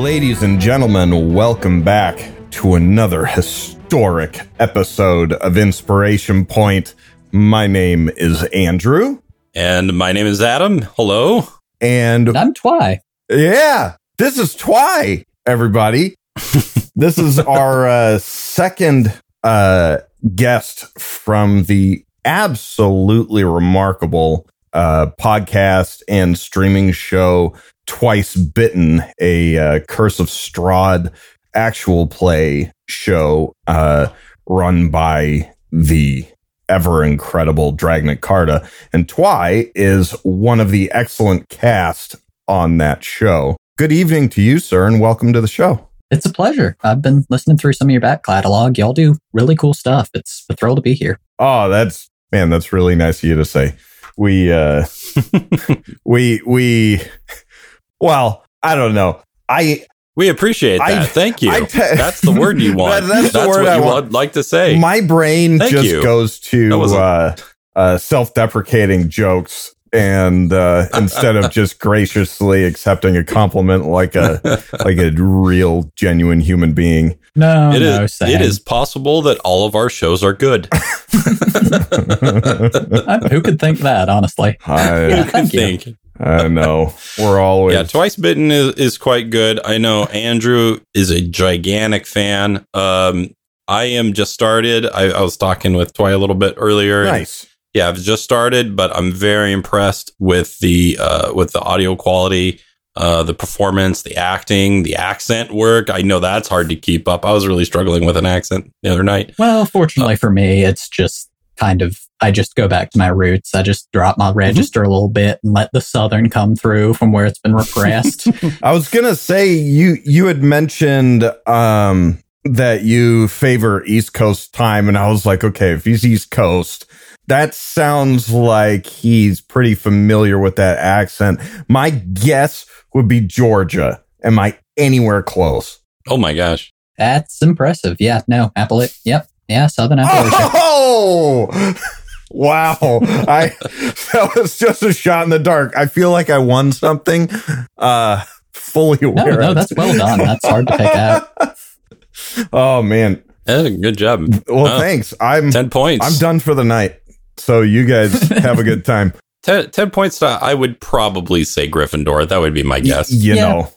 Ladies and gentlemen, welcome back to another historic episode of Inspiration Point. My name is Andrew, And my name is Adam. Hello. and I'm Twi. yeah, this is Twi, everybody. this is our uh, second uh, guest from the absolutely remarkable uh, podcast and streaming show Twice Bitten, a uh, Curse of Strahd actual play show uh, run by the ever incredible DragnaCarta. And Twi is one of the excellent cast on that show. Good evening to you, sir, and welcome to the show. It's a pleasure. I've been listening through some of your back catalog. Y'all do really cool stuff. It's a thrill to be here. Oh, that's man, that's really nice of you to say. We uh we we well, I don't know. I We appreciate that. I- Thank you. Te- that's the word you want. That- that's word what I you want. like to say. my brain Thank just you. goes to uh, uh self-deprecating jokes and uh instead of just graciously accepting a compliment like a like a real genuine human being. No, It no, is, it is possible that all of our shows are good. Who could think that, honestly? I, Yeah, I thank you. think. I know. We're always Yeah, Twice Bitten is, is quite good. I know Andrew is a gigantic fan. Um, I am just started. I, I was talking with Twy a little bit earlier. and nice. Yeah, I've just started, but I'm very impressed with the uh, with the audio quality, uh, the performance, the acting, the accent work. I know that's hard to keep up. I was really struggling with an accent the other night. Well, fortunately for me, it's just kind of, I just go back to my roots. I just drop my register a little bit and let the Southern come through from where it's been repressed. I was gonna say you you had mentioned um that you favor East Coast time, and I was like, okay, if he's East Coast, that sounds like he's pretty familiar with that accent. My guess would be Georgia. Am I anywhere close? Oh my gosh! That's impressive. Yeah, no, Appalachia. Yep. Yeah, Southern Appalachia. Oh wow. I that was just a shot in the dark. I feel like I won something. Uh fully aware. no, of- that's well done. That's hard to pick out. Oh man. Good job. Well, Oh, thanks. I'm Ten points. I'm done for the night. So you guys have a good time. Ten, 10 points. To, I would probably say Gryffindor. That would be my Y- guess. you Yeah. know,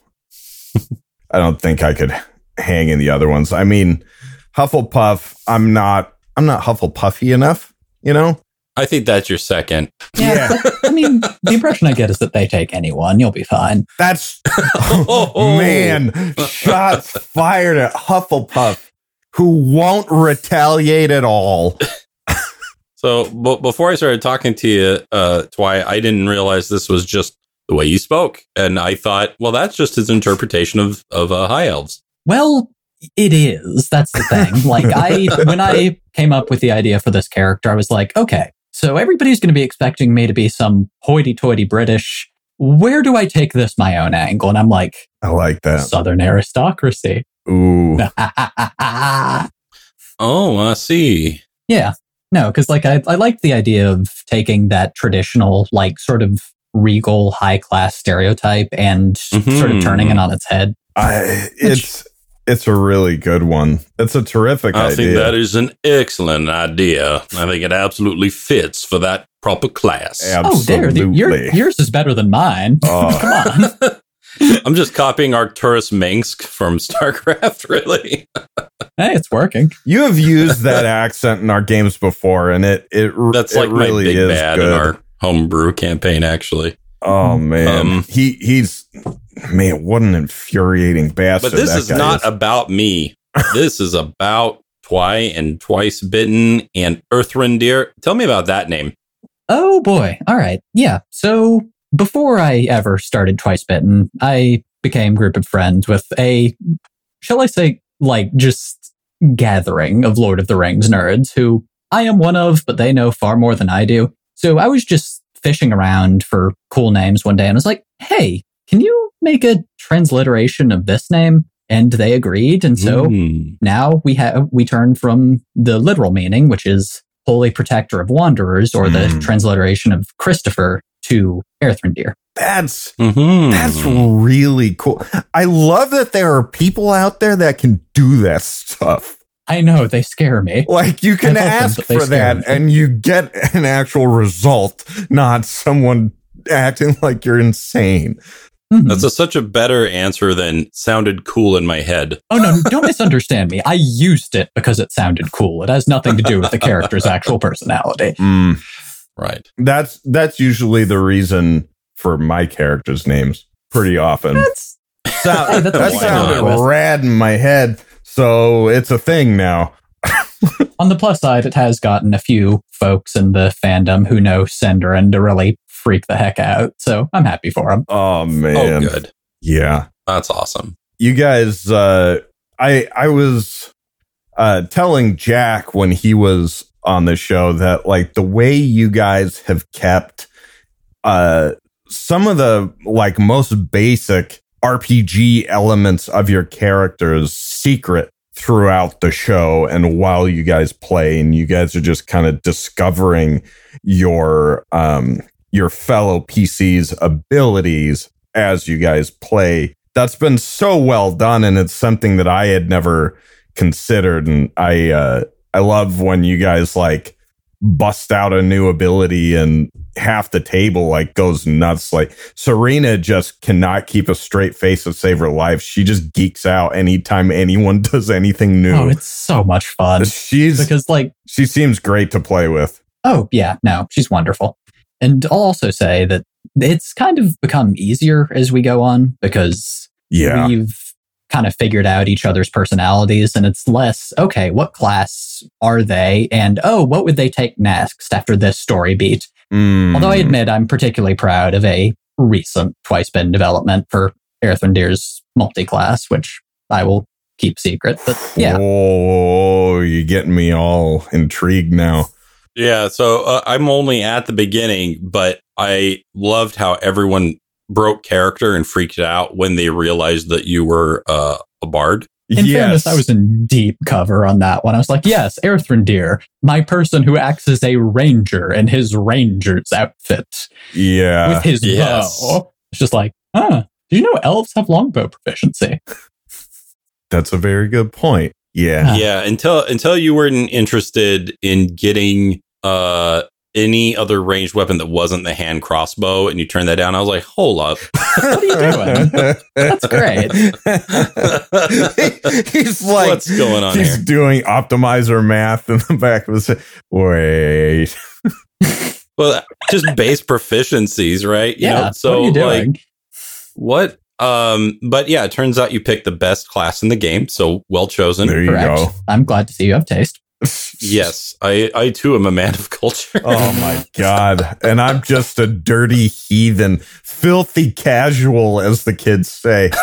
I don't think I could hang in the other ones. I mean, Hufflepuff. I'm not. I'm not Hufflepuffy enough. You know. I think that's your second. Yeah. but, I mean, the impression I get is that they take anyone. You'll be fine. That's Oh. man. Shots fired at Hufflepuff, who won't retaliate at all. So, but before I started talking to you, uh, Twi, I didn't realize this was just the way you spoke, and I thought, well, that's just his interpretation of of uh, high elves. Well, it is. That's the thing. like I when I came up with the idea for this character, I was like, okay, so everybody's going to be expecting me to be some hoity-toity British. Where do I take this my own angle? And I'm like, I like that. Southern aristocracy. Ooh. Oh, I see. yeah. No, because like I, I like the idea of taking that traditional, like sort of regal high class stereotype and sort of turning it mm-hmm. on its head. I, it's it's a really good one. It's a terrific I idea. think that is an excellent idea. I think it absolutely fits for that proper class. Oh, there. the- your, yours is better than mine. Oh. Come on. I'm just copying Arcturus Mengsk from StarCraft, really. Hey, it's working. You have used that accent in our games before, and it it That's it like really my big is bad good. in our homebrew campaign, actually. oh man, Um, he he's man, what an infuriating bastard! But this that is guy not about me. this is about Twi and Twice Bitten and Aerthrandir. Tell me about that name. Oh boy. All right. Yeah. So before I ever started Twice Bitten, I became group of friends with a, shall I say, like just gathering of Lord of the Rings nerds who I am one of, but they know far more than I do. So I was just fishing around for cool names one day and was like, hey, can you make a transliteration of this name? And they agreed. And so Mm. now we have we turn from the literal meaning, which is holy protector of wanderers, or the Mm. transliteration of Christopher, to Aerthrandir. That's Mhm. that's really cool. I love that there are people out there that can do that stuff. I know they scare me. Like you can I love them, ask but for that me. and you get an actual result, not someone acting like you're insane. Mhm. That's a, such a better answer than sounded cool in my head. oh no, don't misunderstand me. I used it because it sounded cool. It has nothing to do with the character's actual personality. Mm, Right. that's that's usually the reason for my characters' names. Pretty often, That's Sound- Hey, that's that why sounded not? rad in my head, so it's a thing now. on the plus side, it has gotten a few folks in the fandom who know Sindarin to really freak the heck out. So I'm happy for him. Oh man, Oh, good. yeah. That's awesome. you guys uh i i was uh telling jack when he was on the show that like the way you guys have kept uh some of the like most basic rpg elements of your characters secret throughout the show and while you guys play and you guys are just kind of discovering your um your fellow PC's abilities as you guys play. That's been so well done and it's something that I had never considered and I uh I love when you guys like bust out a new ability and half the table like goes nuts. Like Serena just cannot keep a straight face to save her life. She just geeks out anytime anyone does anything new. Oh, it's so much fun. she's Because, like, she seems great to play with. Oh, yeah, no, she's wonderful. And I'll also say that it's kind of become easier as we go on because yeah. we've kind of figured out each other's personalities and it's less, okay, what class are they? And oh, what would they take next after this story beat? Mm. Although I admit I'm particularly proud of a recent Twice Bitten development for Aerthrandir's multi-class, which I will keep secret. But yeah, oh you're getting me all intrigued now Yeah. So uh, I'm only at the beginning, but I loved how everyone broke character and freaked out when they realized that you were uh, a bard. in fairness, I was in deep cover on that one. I was like, yes, Aerthrandir, my person who acts as a ranger in his ranger's outfit yeah with his yes. bow. It's just like, huh, do you know elves have longbow proficiency? That's a very good point. Yeah. Yeah. Until until you weren't interested in getting uh any other ranged weapon that wasn't the hand crossbow, and you turned that down. I was like, hold up. What are you doing? That's great. he's like, What's going on he's here? doing optimizer math in the back of his head. Wait. Well, just base proficiencies, right? You yeah. know, so what are you like what? Um, but yeah, it turns out you picked the best class in the game, so well chosen. There you Correct. go. I'm glad to see you have taste. Yes, I I too am a man of culture. Oh my God. And I'm just a dirty heathen, filthy casual, as the kids say.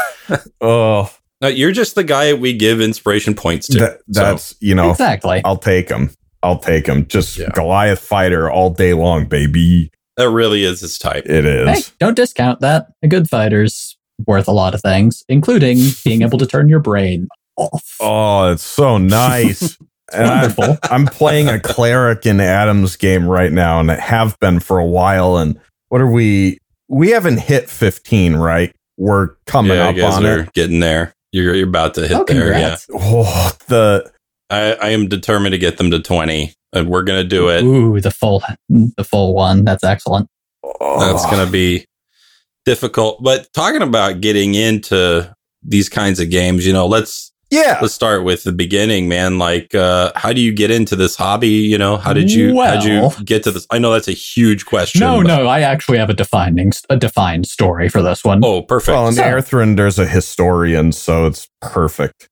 Oh, No, you're just the guy we give inspiration points to. that, that's, you know, Exactly. I'll take him. I'll take him. Just Yeah. Goliath fighter all day long, baby. that really is his type. It is. Hey, don't discount that. A good fighter's worth a lot of things, including being able to turn your brain off. Oh, it's so nice. and I, Wonderful. I'm playing a cleric in Adam's game right now, and I have been for a while. And what are we? We haven't hit 15, right? We're coming yeah, up you guys on are it. getting there. You're you're about to hit Oh, there. Yeah. Oh, the I, I am determined to get them to twenty, and we're gonna do it. Ooh, the full, the full one. That's excellent. oh, That's gonna be difficult. But talking about getting into these kinds of games, you know, let's yeah. let's start with the beginning, man. Like, uh, how do you get into this hobby? You know, how did you how did you get to this? I know that's a huge question. No, but- no, I actually have a defining, a defined story for this one. Oh, perfect. Well, in So- Earthrend, there's a historian, so it's perfect.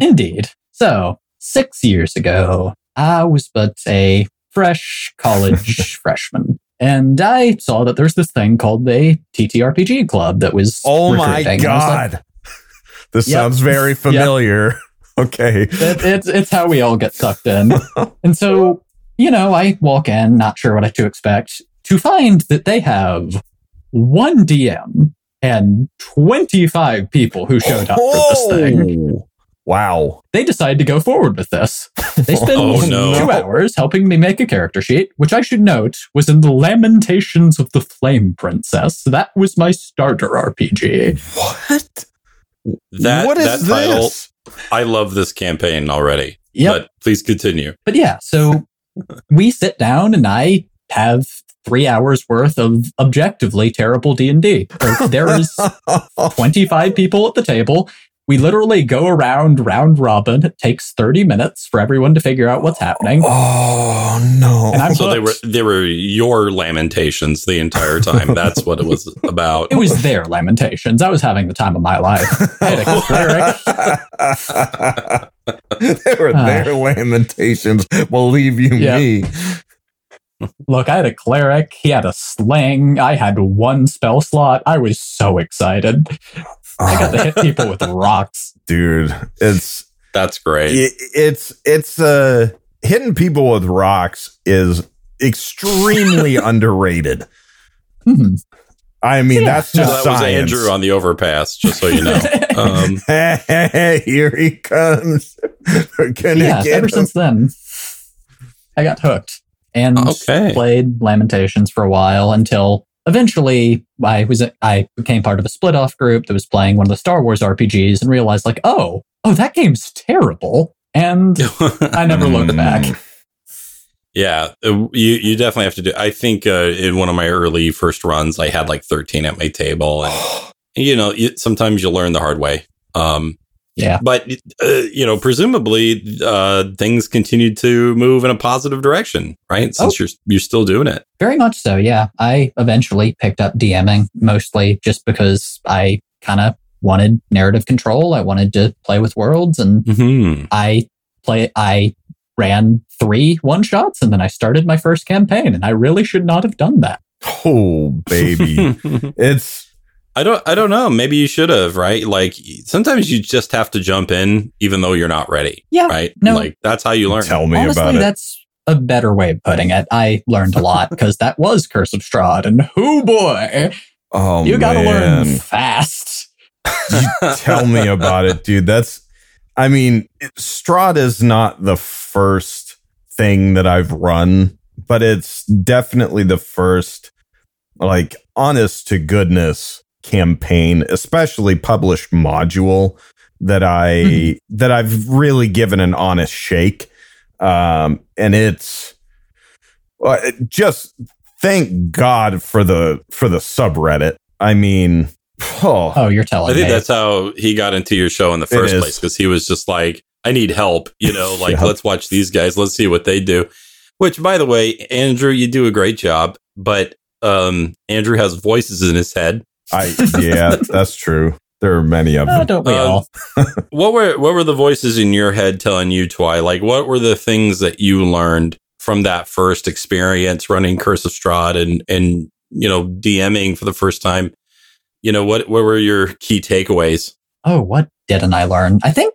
Indeed. So, six years ago, I was but a fresh college freshman. And I saw that there's this thing called the TTRPG club that was. Oh my recruiting. And like, god, this Yep. sounds very familiar. Okay, it, it's it's how we all get sucked in. and so, you know, I walk in, not sure what to expect, to find that they have one DM and 25 people who showed up for this thing. Oh, Wow. They decided to go forward with this. They spent Oh, no. two hours helping me make a character sheet, which I should note was in the Lamentations of the Flame Princess. That was my starter RPG. What? That what is that title, this? I love this campaign already. But please continue. But yeah, so we sit down and I have three hours worth of objectively terrible D&D. There is 25 people at the table. We literally go around round robin. It takes 30 minutes for everyone to figure out what's happening. Oh no. And I'm So they were they were your lamentations the entire time. That's what it was about. It was their lamentations. I was having the time of my life. I had a cleric. they were Ah. their lamentations. Believe you Yeah. me. Look, I had a cleric. He had a sling. I had one spell slot. I was so excited. I got to hit people with rocks. dude. It's That's great. it, it's it's uh hitting people with rocks is extremely underrated. Hmm. I mean, Yeah. that's So just that was. Andrew on the overpass, just so you know. Um, Here he comes. We're yeah, get ever him. since then, I got hooked and Okay. played Lamentations for a while until eventually I was I became part of a split off group that was playing one of the Star Wars RPGs and realized like, oh, oh, that game's terrible. And I never looked back. Mm. yeah, uh, you you definitely have to do. I think uh, in one of my early first runs, I had like thirteen at my table, and you know, you, sometimes you learn the hard way. Um, Yeah. but uh, you know, presumably uh, things continued to move in a positive direction, right? Since you're you're still doing it. Very much so, yeah. I eventually picked up DMing mostly just because I kind of wanted narrative control. I wanted to play with worlds and hmm I play I ran three one shots and then I started my first campaign and I really should not have done that. Oh baby. it's I don't I don't know. Maybe you should have, right? Like sometimes you just have to jump in even though you're not ready, Yeah. right? no. Like that's how you learn. tell me Honestly, about it. that's a better way of putting it. I learned a lot because that was Curse of Strahd and who boy, Oh you gotta man. learn fast. Tell me about it, dude. That's, I mean, it, Strahd is not the first thing that I've run, but it's definitely the first, like, honest to goodness campaign, especially published module that I, Mhm. that I've really given an honest shake. Um, and it's uh, it just thank God for the, for the subreddit. I mean, oh, Oh, you're telling I think me. that's how he got into your show in the first place because he was just like, I need help, you know, like Yeah. let's watch these guys, let's see what they do. Which, by the way, Andrew, you do a great job, but um, Andrew has voices in his head. I yeah, that's true. There are many of Uh, them. don't we Um, all? What were what were the voices in your head telling you, Twi? Like, what were the things that you learned from that first experience running Curse of Strahd and and you know DMing for the first time? You know what what were your key takeaways? Oh, what didn't I learn? I think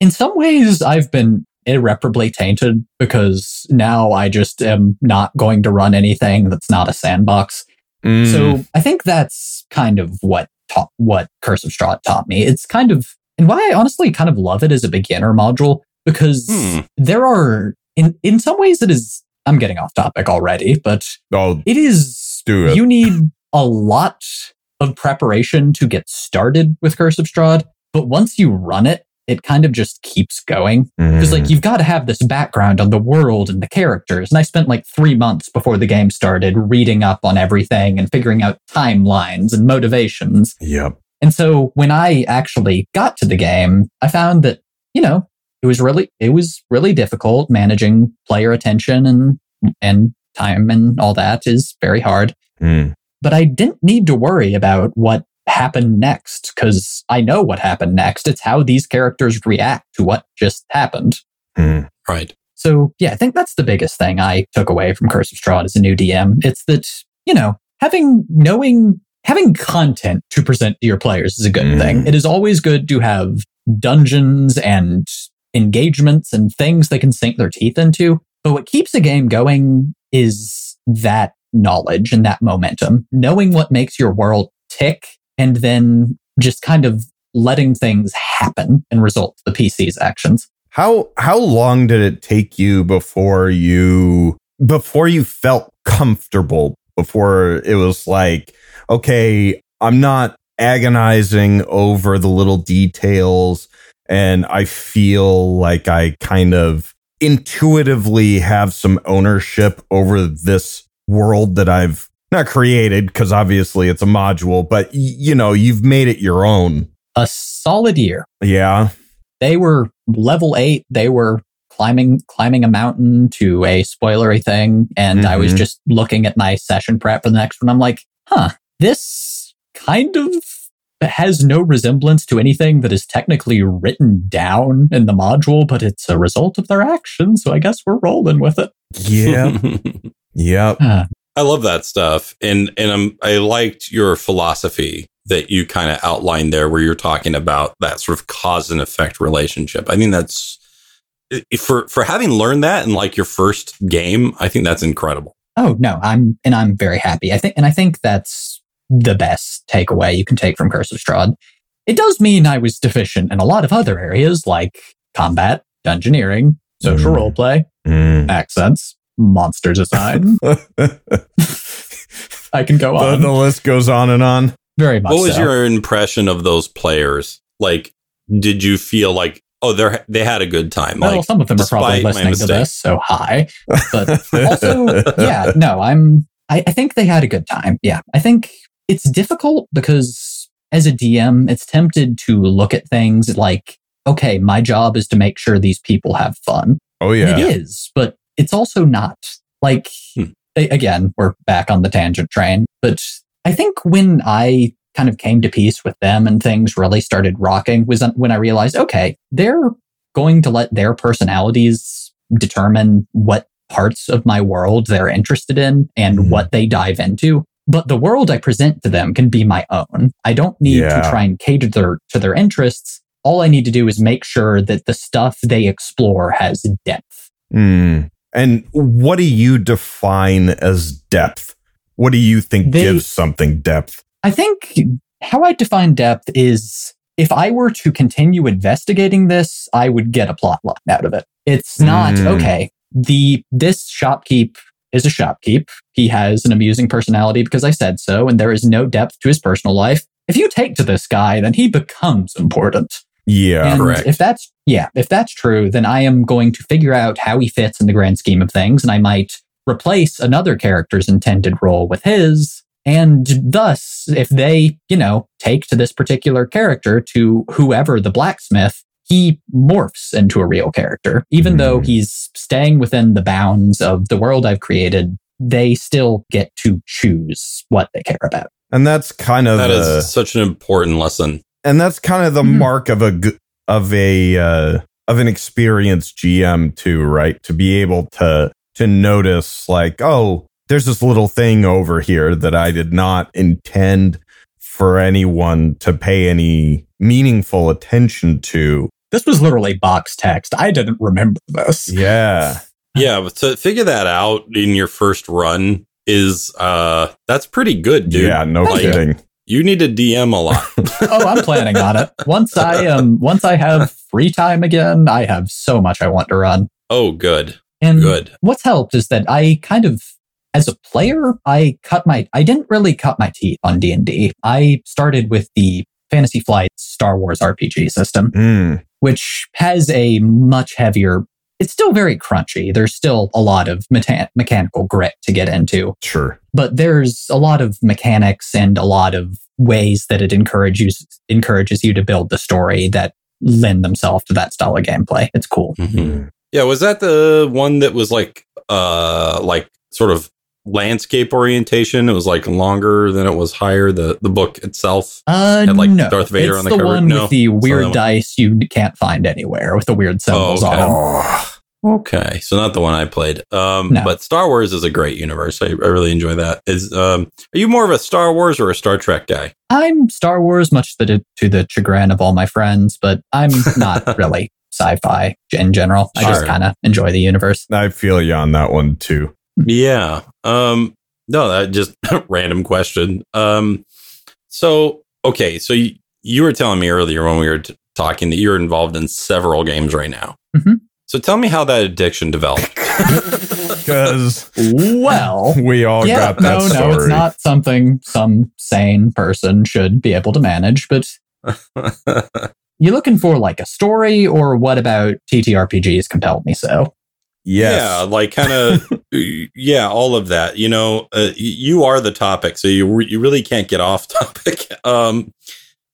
in some ways I've been irreparably tainted because now I just am not going to run anything that's not a sandbox. Mm. So I think that's kind of what taught what Curse of Strahd taught me. It's kind of and why I honestly kind of love it as a beginner module because Hmm. there are in in some ways it is I'm getting off topic already, but oh, it is do it. you need a lot of preparation to get started with Curse of Strahd, but once you run it, it kind of just keeps going. Because Mm. like you've got to have this background on the world and the characters. And I spent like three months before the game started reading up on everything and figuring out timelines and motivations. yep. And so when I actually got to the game, I found that, you know, it was really it was really difficult managing player attention and and time and all that is very hard Mm. but I didn't need to worry about what happened next because I know what happened next. It's how these characters react to what just happened. Mm. Right. So yeah, I think that's the biggest thing I took away from Curse of Strahd as a new DM. It's that, you know, having, knowing, having content to present to your players is a good Mm. thing. It is always good to have dungeons and engagements and things they can sink their teeth into. But what keeps a game going is that knowledge and that momentum, knowing what makes your world tick and then just kind of letting things happen and result the PC's actions. How how long did it take you before you before you felt comfortable before it was like okay, I'm not agonizing over the little details and I feel like I kind of intuitively have some ownership over this world that I've not created because obviously it's a module, but y- you know, you've made it your own. A solid year. Yeah. They were level eight. They were climbing climbing a mountain to a spoilery thing, and I was Mhm. just looking at my session prep for the next one. I'm like, huh, this kind of has no resemblance to anything that is technically written down in the module, but it's a result of their actions. So I guess we're rolling with it. Yeah. yep. Uh, I love that stuff, and and I'm I liked your philosophy that you kind of outlined there, where you're talking about that sort of cause and effect relationship. I think that's for for having learned that in like your first game. I think that's incredible. oh no, I'm and I'm very happy. I think and I think that's the best takeaway you can take from Curse of Strahd. It does mean I was deficient in a lot of other areas like combat, dungeoneering, social Mm. roleplay, Mm. accents, monster design. I can go the, on the list goes on and on. very much. What was so. your impression of those players? Like, did you feel like oh they they had a good time? well, Like, some of them are probably my listening to mistake. this, so hi. But also, yeah, no, I'm. I, I think they had a good time. Yeah, I think it's difficult because as a DM, it's tempted to look at things like, okay, my job is to make sure these people have fun. Oh It yeah. it is. but it's also not. Like, Hmm. again, we're back on the tangent train. But I think when I kind of came to peace with them and things really started rocking was when I realized, okay, they're going to let their personalities determine what parts of my world they're interested in and Mhm. what they dive into. But the world I present to them can be my own. I don't need Yeah. to try and cater their, to their interests. All I need to do is make sure that the stuff they explore has depth. Mm. And what do you define as depth? What do you think They- gives something depth? I think how I define depth is if I were to continue investigating this, I would get a plot line out of it. It's not Mm. okay. The this shopkeep is a shopkeep. He has an amusing personality because I said so, and there is no depth to his personal life. If you take to this guy, then he becomes important. Yeah. and correct. if that's yeah, if that's true, then I am going to figure out how he fits in the grand scheme of things, and I might replace another character's intended role with his. And thus, if they, you know, take to this particular character to whoever the blacksmith, he morphs into a real character. Even though Hmm. he's staying within the bounds of the world I've created, they still get to choose what they care about. And that's kind of that is the, is such an important lesson. And that's kind of the Mhm. mark of a g- of a uh, of an experienced GM too, right? To be able to to notice like, oh, there's this little thing over here that I did not intend for anyone to pay any meaningful attention to. This was literally box text. I didn't remember this. Yeah. Yeah, but to figure that out in your first run is uh that's pretty good, dude. yeah, no Like- kidding. You need to DM a lot. oh, I'm planning on it. Once I um once I have free time again, I have so much I want to run. oh, good. And Good. what's helped is that I kind of as a player, I cut my I didn't really cut my teeth on D&D. I started with the Fantasy Flight Star Wars RPG system, Mm, which has a much heavier it's still very crunchy. There's still a lot of meta- mechanical grit to get into sure. But there's a lot of mechanics and a lot of ways that it encourages encourages you to build the story that lend themselves to that style of gameplay. It's cool. Mhm. Yeah, was that the one that was like uh like sort of landscape orientation? It was like longer than it was higher. The the book itself. Uh, Had, like, no, Darth Vader it's on the the cover? one No, with the it's not that weird one. dice you can't find anywhere with the weird symbols okay. on them. Okay, so not the one I played. Um, No. but Star Wars is a great universe. I, I really enjoy that. Is um, are you more of a Star Wars or a Star Trek guy? I'm Star Wars, much to the, to the chagrin of all my friends, but I'm not really sci-fi in general. I just kind of enjoy the universe. I feel you on that one too. Yeah. Um, no, that just random question. Um, so okay, so you, you were telling me earlier when we were t- talking that you're involved in several games right now. Mhm. So tell me how that addiction developed. Because Well, we all yeah, got that no, story. no, it's not something some sane person should be able to manage. But you looking for like a story, or what about TTRPGs compelled me so? Yes. Yeah, like kind of, yeah, all of that. You know, uh, you are the topic, so you re- you really can't get off topic. Um,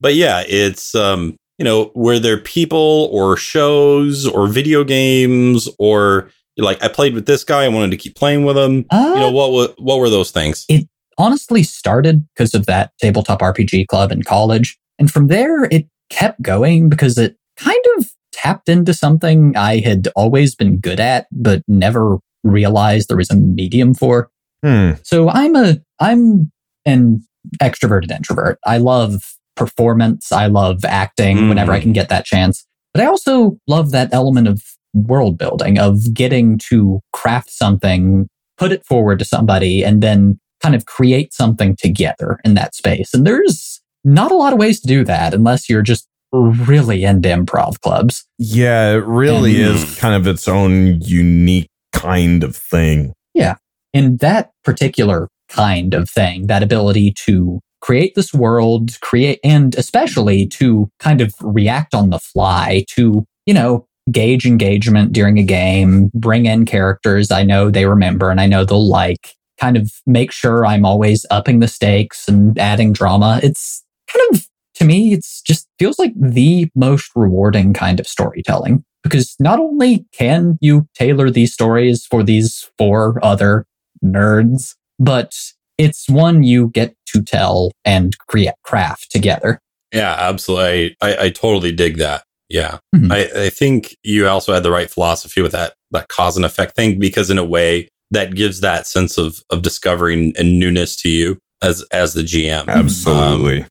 but yeah, it's um, you know, were there people or shows or video games or like I played with this guy, I wanted to keep playing with him. Uh, You know, what wa- what were those things? It honestly started because of that tabletop RPG club in college. And from there, it kept going because it kind of tapped into something I had always been good at, but never realized there was a medium for. Hmm. So I'm a, I'm an extroverted introvert. I love performance. I love acting Mm. whenever I can get that chance. But I also love that element of world building, of getting to craft something, put it forward to somebody, and then kind of create something together in that space. And there's not a lot of ways to do that unless you're just really into improv clubs. Yeah, it really Mhm. is kind of its own unique kind of thing. Yeah, in that particular kind of thing, that ability to create this world, create, and especially to kind of react on the fly to, you know, gauge engagement during a game, bring in characters I know they remember and I know they'll like, kind of make sure I'm always upping the stakes and adding drama. It's kind of, to me, it's just feels like the most rewarding kind of storytelling because not only can you tailor these stories for these four other nerds, but it's one you get to tell and create craft together. Yeah, absolutely. I, I, I totally dig that. Yeah. Mhm. I, I think you also had the right philosophy with that, that cause and effect thing, because in a way that gives that sense of, of discovery and, and newness to you as, as the GM, Absolutely.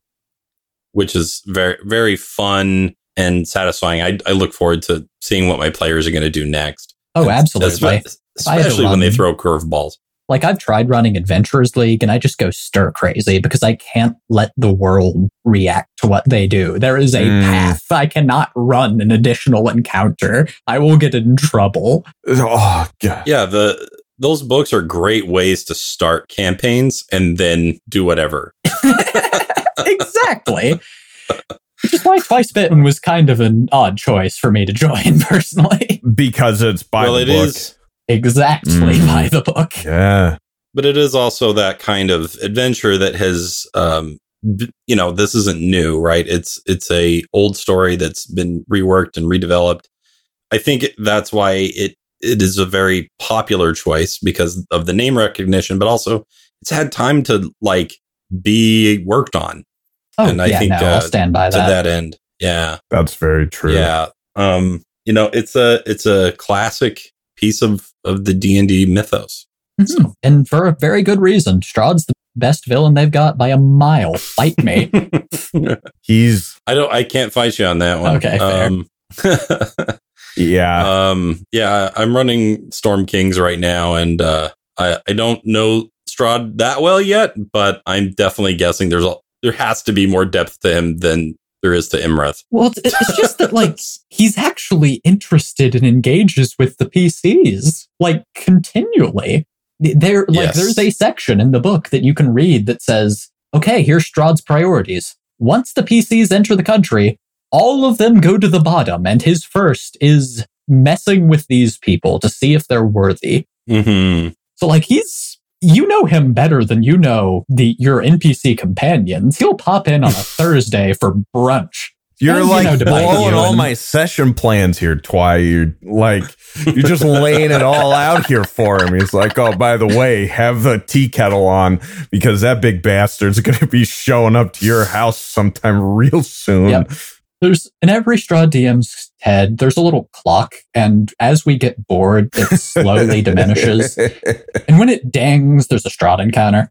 which is very, very fun and satisfying. I, I look forward to seeing what my players are going to do next. Oh, absolutely. Espe- I had to Especially when they throw curveballs. Like I've tried running Adventurers League and I just go stir crazy because I can't let the world react to what they do. There is a Mm. path. I cannot run an additional encounter. I will get in trouble. Oh, God. Yeah. The, those books are great ways to start campaigns and then do whatever. exactly. Which is why Twice Bitten was kind of an odd choice for me to join personally. Because it's by well, the it book. is. Exactly Mm. by the book. Yeah. but it is also that kind of adventure that has um you know this isn't new right it's it's a old story that's been reworked and redeveloped i think that's why it it is a very popular choice because of the name recognition but also it's had time to like be worked on Oh, And I yeah, think, no, uh, I'll stand by to that. that end yeah That's very true. yeah um you know it's a it's a classic piece of of the d&d mythos Mhm. And for a very good reason. Strahd's the best villain they've got by a mile. Fight me. He's, I don't. I can't fight you on that one. Okay, fair. Um, yeah. um, yeah, I'm running Storm Kings right now, and uh, I I don't know Strahd that well yet, but I'm definitely guessing there's a there has to be more depth to him than there is to Iymrith. well, it's, just that, like, he's actually interested and engages with the PCs, like, continually. There, like, Yes. there's a section in the book that you can read that says, okay, here's Strahd's priorities. Once the PCs enter the country, all of them go to the bottom, and his first is messing with these people to see if they're worthy. hmm So like he's you know him better than you know the your NPC companions. He'll pop in on a Thursday for brunch. You're you like know, divide blowing you all my session plans here, Twi. You're like, you're just laying it all out here for him. He's like, oh, by the way, have the tea kettle on because that big bastard's going to be showing up to your house sometime real soon. Yep. There's in every Strahd DM's head, there's a little clock, and as we get bored, it slowly diminishes. And when it dings, there's a Strahd encounter.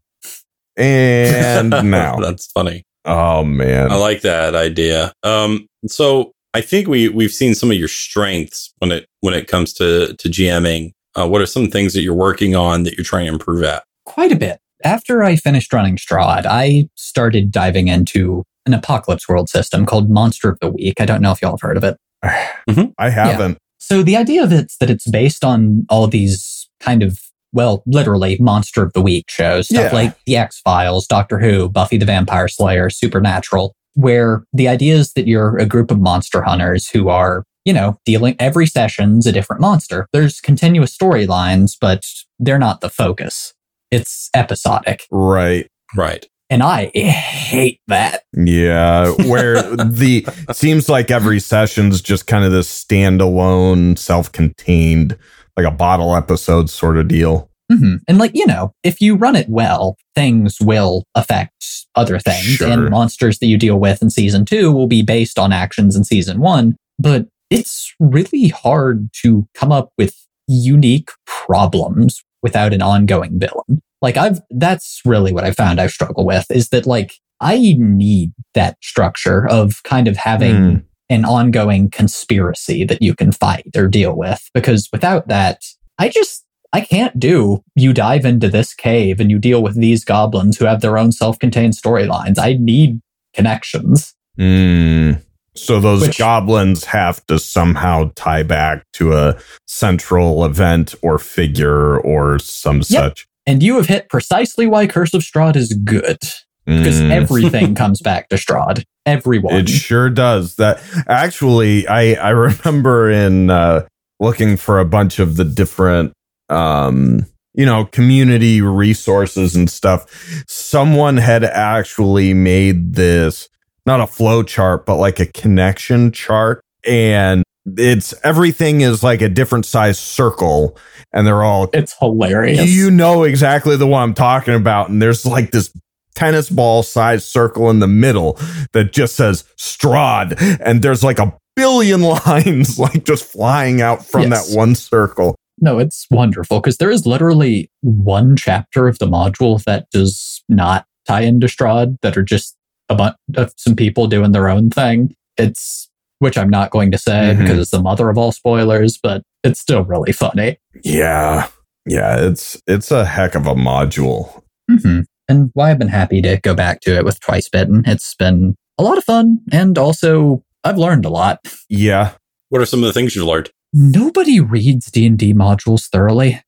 and now, that's funny. oh man, I like that idea. Um, so I think we we've seen some of your strengths when it when it comes to to GMing. Uh, what are some things that you're working on that you're trying to improve at? Quite a bit. After I finished running Strahd, I started diving into an apocalypse world system called Monster of the Week. I don't know if y'all have heard of it. Mm-hmm. I haven't. So the idea of it's that it's based on all these kind of well, literally monster of the week shows, stuff Yeah. like The X Files, Doctor Who, Buffy the Vampire Slayer, Supernatural, where the idea is that you're a group of monster hunters who are, you know, dealing every session's a different monster. There's continuous storylines, but they're not the focus. It's episodic. Right. Right. And I hate that. Yeah, where the seems like every session's just kind of this standalone, self-contained, like a bottle episode sort of deal. hmm And like, you know, if you run it well, things will affect other things. Sure. And monsters that you deal with in season two will be based on actions in season one. But it's really hard to come up with unique problems without an ongoing villain. Like I've, that's really what I found I struggle with is that like, I need that structure of kind of having Hmm. an ongoing conspiracy that you can fight or deal with. Because without that, I just, I can't do you dive into this cave and you deal with these goblins who have their own self contained storylines. I need connections. Mm. So those Which- goblins have to somehow tie back to a central event or figure or some such. And you have hit precisely why Curse of Strahd is good. Because Mm. everything comes back to Strahd. Everyone. It sure does. That actually, I I remember in uh, looking for a bunch of the different, um, you know, community resources and stuff. Someone had actually made this not a flow chart, but like a connection chart, and it's everything is like a different size circle, and they're all it's hilarious. you know exactly the one I'm talking about. And there's like this tennis ball sized circle in the middle that just says Strahd. And there's like a billion lines like just flying out from Yes. that one circle. No, it's wonderful because there is literally one chapter of the module that does not tie into Strahd that are just a bunch of some people doing their own thing. It's which I'm not going to say Mhm. because it's the mother of all spoilers, but it's still really funny. Yeah. Yeah, it's it's a heck of a module. hmm And why I've been happy to go back to it with Twice Bitten. It's been a lot of fun, and also I've learned a lot. Yeah. What are some of the things you've learned? Nobody reads D and D modules thoroughly.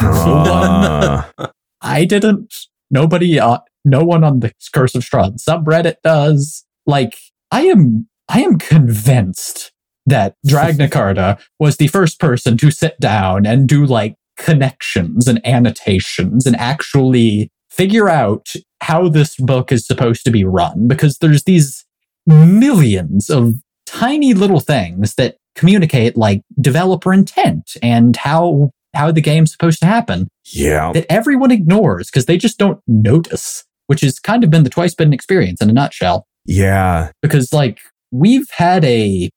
Uh, I didn't. Nobody, uh, no one on the Curse of Strahd subreddit does. Like, I am, I am convinced that Dragnacarta was the first person to sit down and do like connections and annotations and actually figure out how this book is supposed to be run because there's these millions of tiny little things that communicate like developer intent and how how the game's supposed to happen yeah. that everyone ignores because they just don't notice, which has kind of been the twice bitten experience in a nutshell. Yeah. Because like we've had a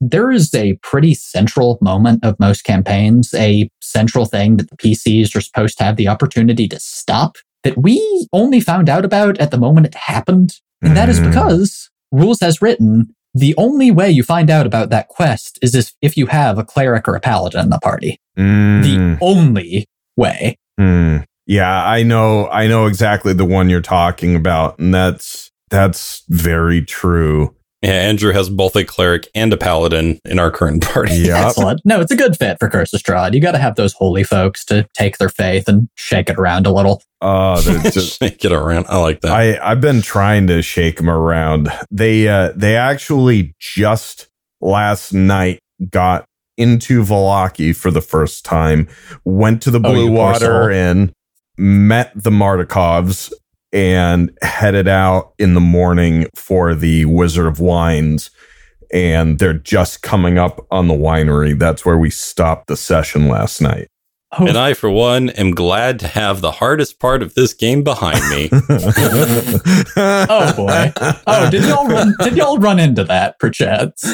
there is a pretty central moment of most campaigns, a central thing that the PCs are supposed to have the opportunity to stop that we only found out about at the moment it happened. And that is Mhm. because rules as written, the only way you find out about that quest is if, you have a cleric or a paladin in the party. Mm. The only way. Hmm. Yeah, I know. I know exactly the one you're talking about, and that's that's very true. Yeah, Andrew has both a cleric and a paladin in our current party. Yep. Excellent. No, it's a good fit for Curse of Strahd. You got to have those holy folks to take their faith and shake it around a little. Oh, they're just. Shake it around. I like that. I I've been trying to shake them around. They uh they actually just last night got into Vallaki for the first time. Went to the Oh, Blue poor Water soul. Inn, met the Martikovs, and headed out in the morning for the Wizard of Wines. And they're just coming up on the winery. That's where we stopped the session last night. Oh, and I, for one, am glad to have the hardest part of this game behind me. oh boy. Oh, did y'all run? Did y'all run into that, perchance?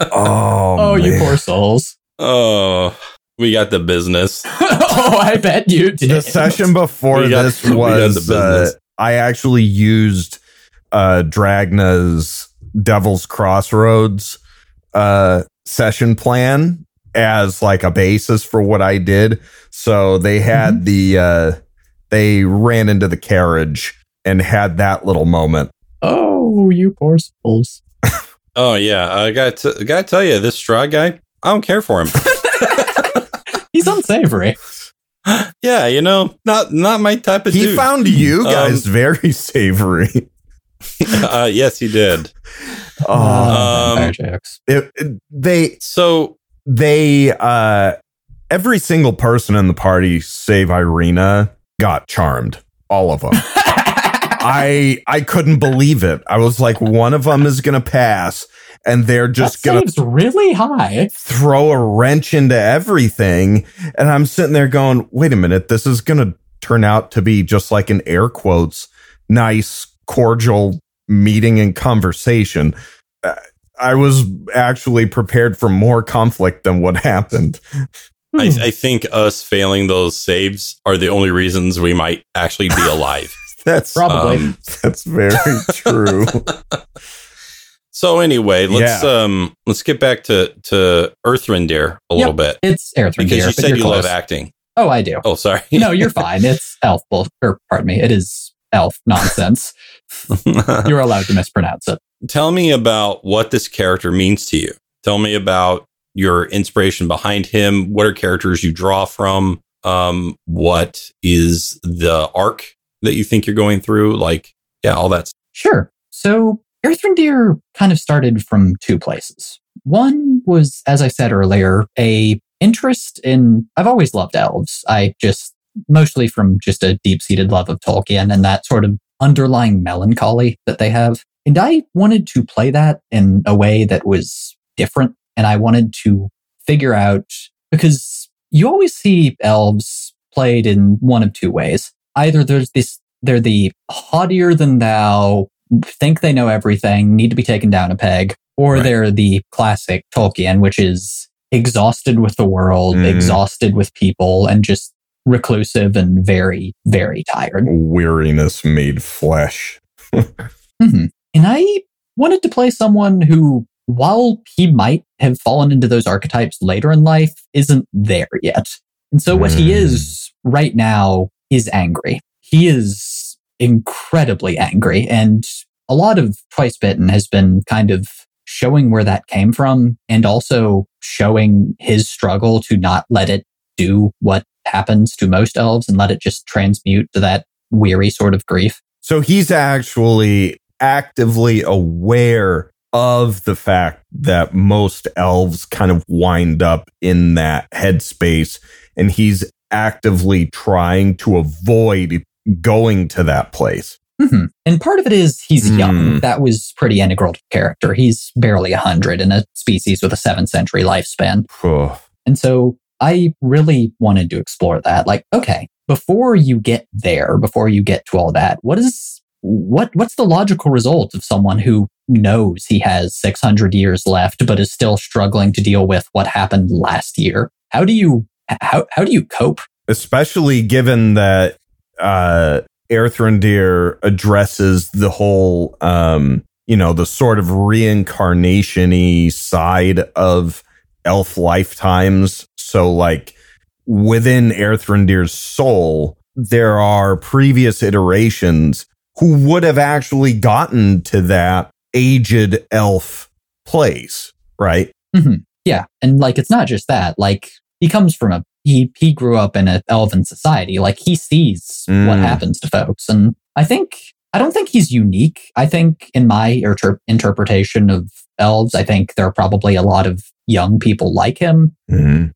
Oh, Oh, you poor souls. oh, we got the business. oh, I bet you did. the session before got- this we was the uh, I actually used uh Dragna's Devil's Crossroads uh session plan as like a basis for what I did. So they had Mm-hmm. the uh they ran into the carriage and had that little moment Oh, you poor souls. Oh yeah, I got to I got to tell you, this Strahd guy, I don't care for him. He's unsavory. yeah, you know, not not my type of He dude. found you Um, guys very savory. uh, yes, he did. Oh, Uh, Um, it, it- they So they uh every single person in the party save Ireena got charmed. All of them. I I couldn't believe it. I was like, one of them is gonna pass, and they're just that gonna really high. throw a wrench into everything. And I'm sitting there going, wait a minute, this is gonna turn out to be just like an air quotes, nice, cordial meeting and conversation. Uh, I was actually prepared for more conflict than what happened. I, Hmm. I think us failing those saves are the only reasons we might actually be alive. That's Probably. Um, that's very true. so anyway, let's Yeah. um let's get back to to Aerthrandir a little bit it's Earthring because you said you're close. love acting. Oh, I do. Oh, sorry. no, you're fine. It's elf bull or pardon me, it is elf nonsense. You're allowed to mispronounce it. Tell me about what this character means to you. Tell me about your inspiration behind him. What are characters you draw from? Um, what is the arc that you think you're going through? Like, yeah, all that. Sure. So Aerthrandir kind of started from two places. One was, as I said earlier, a interest in I've always loved elves. I just mostly from just a deep-seated love of Tolkien and that sort of underlying melancholy that they have. And I wanted to play that in a way that was different. And I wanted to figure out because you always see elves played in one of two ways. Either there's this, they're the haughtier than thou, think they know everything, need to be taken down a peg, or Right. they're the classic Tolkien, which is exhausted with the world, Mhm. exhausted with people, and just reclusive and very, very tired. Weariness made flesh. Mhm. And I wanted to play someone who, while he might have fallen into those archetypes later in life, isn't there yet. And so what he Mm. is right now is angry. He is incredibly angry. And a lot of Twice Bitten has been kind of showing where that came from and also showing his struggle to not let it do what happens to most elves and let it just transmute to that weary sort of grief. So he's actually actively aware of the fact that most elves kind of wind up in that headspace and he's actively trying to avoid going to that place. hmm And part of it is he's Hmm. young. That was pretty integral to the character. He's barely a hundred in a species with a seven century lifespan. And so I really wanted to explore that. Like, okay, before you get there, before you get to all that, what is what what's the logical result of someone who knows he has 600 years left but is still struggling to deal with what happened last year? How do you how how do you cope? Especially given that uh Aerthrandir addresses the whole um you know the sort of reincarnation-y side of elf lifetimes. So like within Aerthrandir's soul, there are previous iterations who would have actually gotten to that aged elf place, right? Yeah, and like it's not just that. Like he comes from a he he grew up in an elven society. Like he sees what Mm. happens to folks, and I think I don't think he's unique. I think in my inter- interpretation of elves, I think there are probably a lot of young people like him.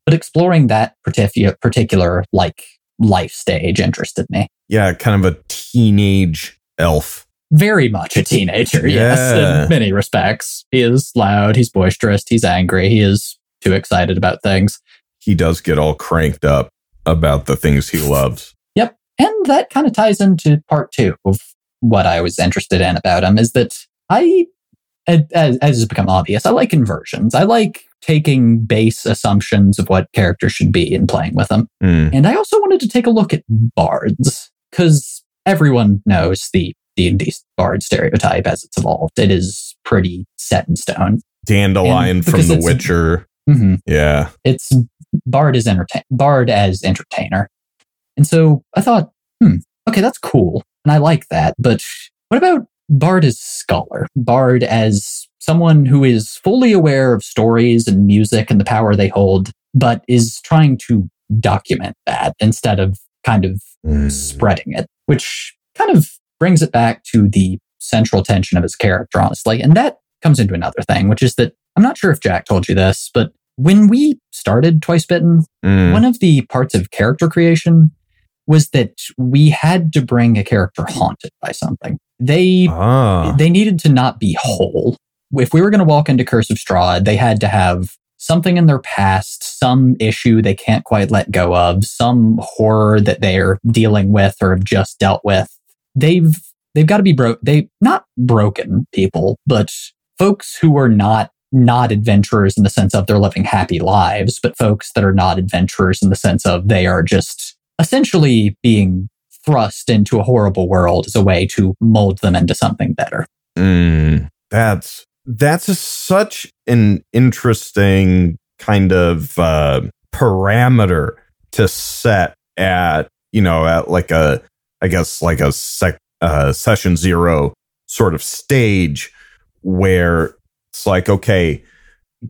But exploring that particular particular like life stage interested me Yeah, kind of a teenage elf. very much a teenager. Yes, in many respects, he is loud. He's boisterous. He's angry. He is too excited about things. He does get all cranked up about the things he loves. Yep. And that kind of ties into part two of what I was interested in about him is that I, as, as has become obvious, I like inversions. I like taking base assumptions of what characters should be and playing with them. Hmm. And I also wanted to take a look at bards because everyone knows the D&D bard stereotype as it's evolved. It is pretty set in stone. Dandelion And from The Witcher. hmm Yeah. It's Bard as entertain Bard as entertainer. And so I thought, hmm, okay, that's cool. And I like that. But what about Bard as scholar, Bard as someone who is fully aware of stories and music and the power they hold, but is trying to document that instead of kind of Mm. spreading it, which kind of brings it back to the central tension of his character, honestly. And that comes into another thing, which is that I'm not sure if Jack told you this, but when we started Twice Bitten, Mm. one of the parts of character creation was that we had to bring a character haunted by something. They Ah. they needed to not be whole. If we were going to walk into Curse of Strahd, they had to have something in their past, some issue they can't quite let go of, some horror that they're dealing with or have just dealt with. They've they've got to be broke. They not broken people, but folks who are not not adventurers in the sense of they're living happy lives, but folks that are not adventurers in the sense of they are just essentially being thrust into a horrible world as a way to mold them into something better. Mm, that's that's a, such an interesting kind of uh, parameter to set at you know at like a I guess like a sec, uh, session zero sort of stage where it's like okay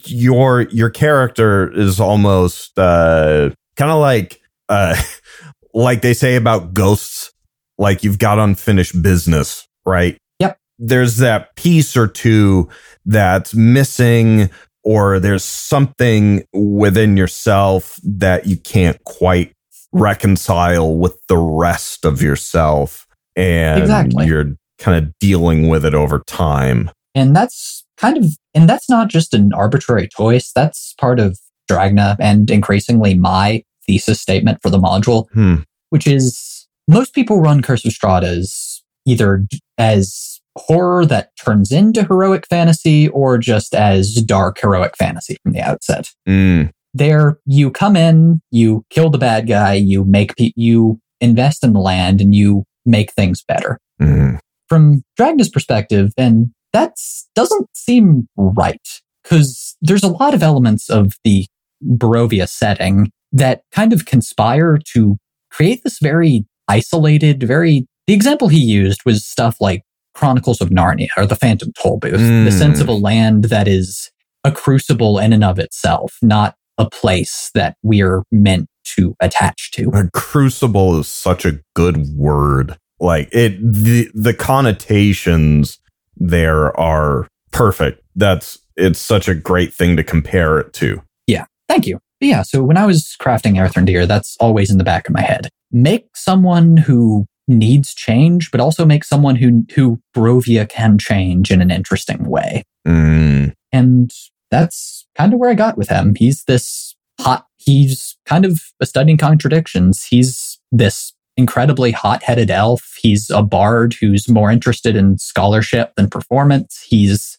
your your character is almost uh, kind of like uh, like they say about ghosts like you've got unfinished business right Yep. there's that piece or two that's missing or there's something within yourself that you can't quite reconcile with the rest of yourself and Exactly. you're kind of dealing with it over time And that's kind of, and that's not just an arbitrary choice. That's part of Dragna and increasingly my thesis statement for the module, hmm. which is most people run Curse of Strahd as either as horror that turns into heroic fantasy or just as dark heroic fantasy from the outset. Mm. there you come in you kill the bad guy you make pe- you invest in the land and you make things better Mm. from Dragna's perspective and that doesn't seem right because there's a lot of elements of the Barovia setting that kind of conspire to create this very isolated very the example he used was stuff like Chronicles of Narnia or the Phantom Toll Booth the Mm. sense of a land that is a crucible in and of itself not a place that we're meant to attach to a crucible is such a good word like it the the connotations there are perfect that's it's such a great thing to compare it to Yeah. Thank you. But yeah, so when I was crafting Aerthrandir, that's always in the back of my head. Make someone who needs change, but also make someone who who Barovia can change in an interesting way. Mm. And that's kind of where I got with him. He's this hot, he's kind of studying contradictions. He's this incredibly hot headed elf. He's a bard who's more interested in scholarship than performance. He's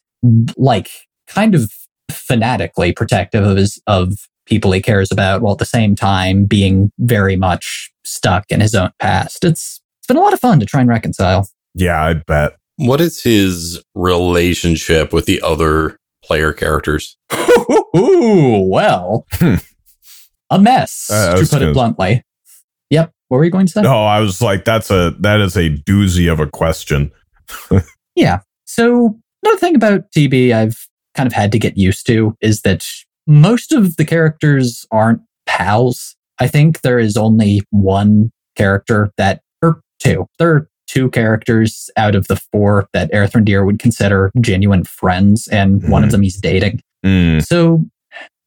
like kind of fanatically protective of his, of people he cares about while at the same time being very much stuck in his own past. It's, it's been a lot of fun to try and reconcile. yeah i bet What is his relationship with the other player characters? Ooh, well, Hmm. a mess, Uh, to put it gonna- bluntly. Yep. What were you going to say? no i was like that's a that is a doozy of a question Yeah. So another thing about TB I've kind of had to get used to is that most of the characters aren't pals. I think there is only one character that, or two. There are two characters out of the four that Aerthrandir would consider genuine friends, and one of Mhm. them he's dating. Mm. So,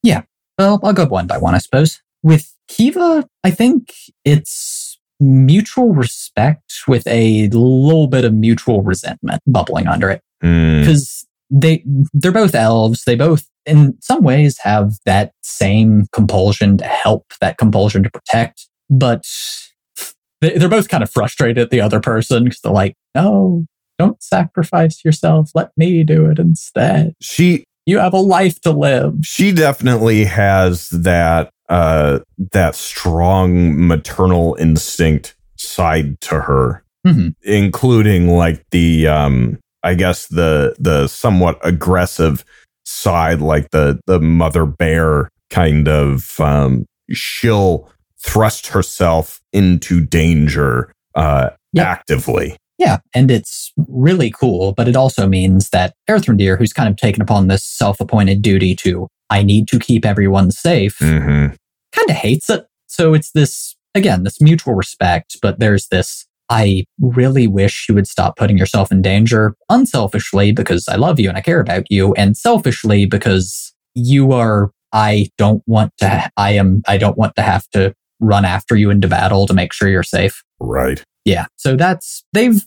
yeah. Well, I'll go one by one, I suppose. With Kiva, I think it's mutual respect with a little bit of mutual resentment bubbling under it Mm. because they they're both elves. They both, in some ways, have that same compulsion to help, that compulsion to protect, but they- they're both kind of frustrated at the other person because they're like, "No, don't sacrifice yourself. Let me do it instead. she You have a life to live." she definitely has that uh that strong maternal instinct side to her hmm including like the um i guess the the somewhat aggressive side like the the mother bear kind of um she'll thrust herself into danger uh Yep. actively Yeah, and it's really cool, but it also means that Aerthrandir, who's kind of taken upon this self-appointed duty to, I need to keep everyone safe, Mm-hmm. kind of hates it. So it's this, again, this mutual respect, but there's this, I really wish you would stop putting yourself in danger unselfishly because I love you and I care about you, and selfishly because you are, I don't want to, I am, I don't want to have to run after you into battle to make sure you're safe. Right. Yeah. So that's, they've,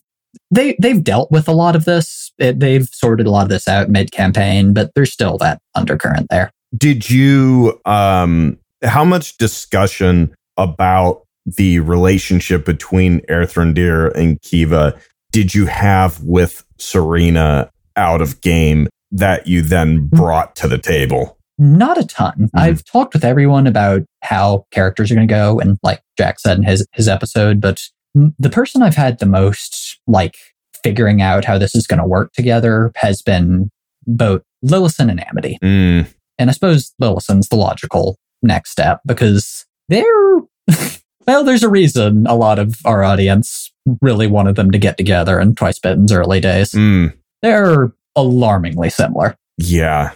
they, they've dealt with a lot of this. It, they've sorted a lot of this out mid campaign, but there's still that undercurrent there. Did you um how much discussion about the relationship between Aerthrandir and Kiva did you have with Serena out of game that you then brought to the table? Not a ton. I've talked with everyone about how characters are going to go, and like Jack said in his his episode, but the person I've had the most like figuring out how this is going to work together has been both Lillison and Amity. Mm, And I suppose Lillison's the logical next step because they're, well, there's a reason a lot of our audience really wanted them to get together in Twice Bitten's early days. mm, They're alarmingly similar. yeah.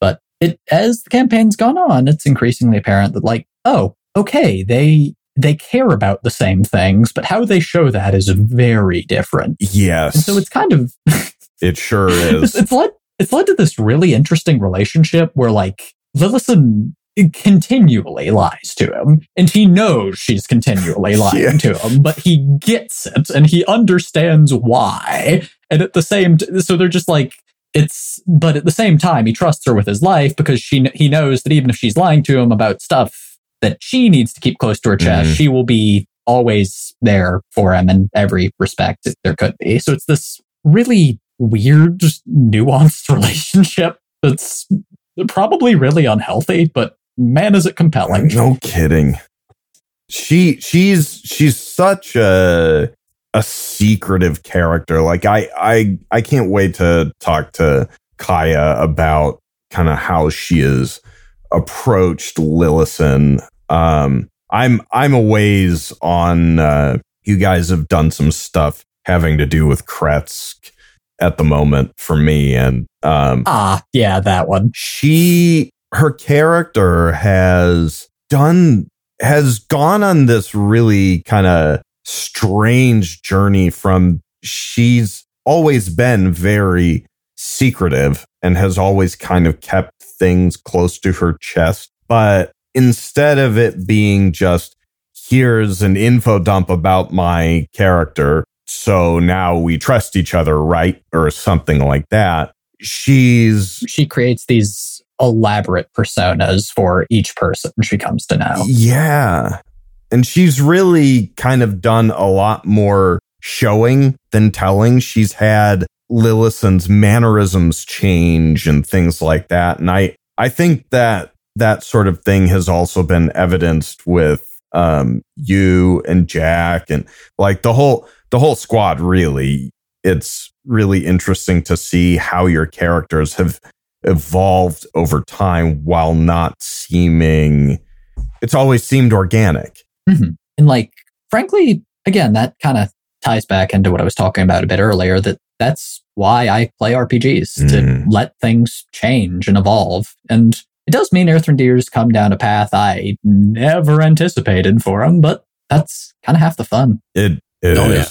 But it, as the campaign's gone on, it's increasingly apparent that like, oh, okay, they, they care about the same things, but how they show that is very different. Yes. And so it's kind of, it sure is. it's led it's led to this really interesting relationship where like Lillison continually lies to him and he knows she's continually lying Yeah. to him but he gets it and he understands why and at the same t- so they're just like it's but at the same time he trusts her with his life because she he knows that even if she's lying to him about stuff that she needs to keep close to her chest Mhm. she will be always there for him in every respect there could be so it's this really weird, just nuanced relationship that's probably really unhealthy, but man, is it compelling. No kidding. She she's she's such a a secretive character. Like I I I can't wait to talk to Kaya about kind of how she has approached Lillison. Um I'm I'm a ways on uh you guys have done some stuff having to do with Krezk at the moment for me and um Ah, yeah, that one. she her character has done has gone on this really kind of strange journey from she's always been very secretive and has always kind of kept things close to her chest but instead of it being just here's an info dump about my character so now we trust each other right or something like that she's She creates these elaborate personas for each person she comes to know. Yeah. And she's really kind of done a lot more showing than telling. She's had Lillison's mannerisms change and things like that. And I, I think that that sort of thing has also been evidenced with um, you and Jack and like the whole, the whole squad really. It's really interesting to see how your characters have evolved over time while not seeming it's always seemed organic. And like, frankly, again, that kind of ties back into what I was talking about a bit earlier that that's why I play RPGs Mm. to let things change and evolve. And it does mean Aerthrandir's come down a path I never anticipated for them, but that's kind of half the fun. It is. Oh, yeah.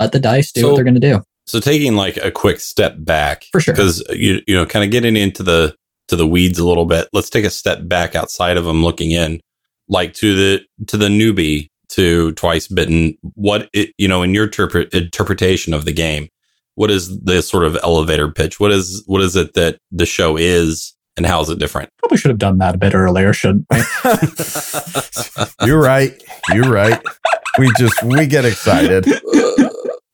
Let the dice do So- what they're going to do. So taking like a quick step back, For sure. because you you know, kind of getting into the to the weeds a little bit. Let's take a step back outside of them, looking in, like to the to the newbie to Twice Bitten. What it, you know, in your interpret, interpretation of the game, what is the sort of elevator pitch? What is what is it that the show is, and how is it different? Probably should have done that a bit earlier, shouldn't we? You're right. You're right. We just we get excited.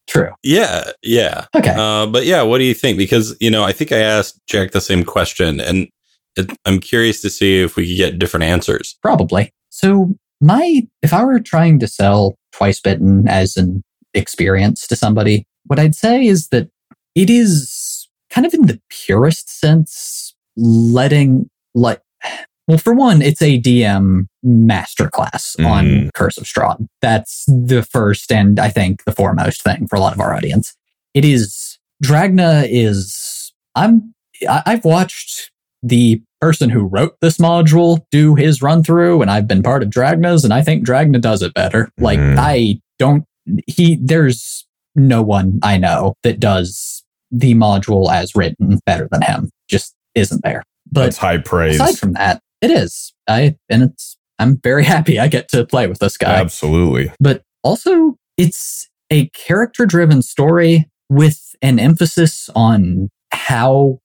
True. yeah, yeah. Okay. Uh, but yeah, what do you think? Because you know, I think I asked Jack the same question, and it, I'm curious to see if we could get different answers. Probably. So my if I were trying to sell Twice Bitten as an experience to somebody, what I'd say is that it is kind of in the purest sense letting like Well, for one, it's a DM masterclass Mm. on Curse of Strahd. That's the first and I think the foremost thing for a lot of our audience. It is Dragna is I'm I, I've watched the person who wrote this module do his run through, and I've been part of Dragna's, and I think Dragna does it better. Like Mhm. I don't he there's no one I know that does the module as written better than him. Just isn't there. But That's high praise. aside from that, it is. I and it's I'm very happy I get to play with this guy. Absolutely. But also it's a character driven story with an emphasis on how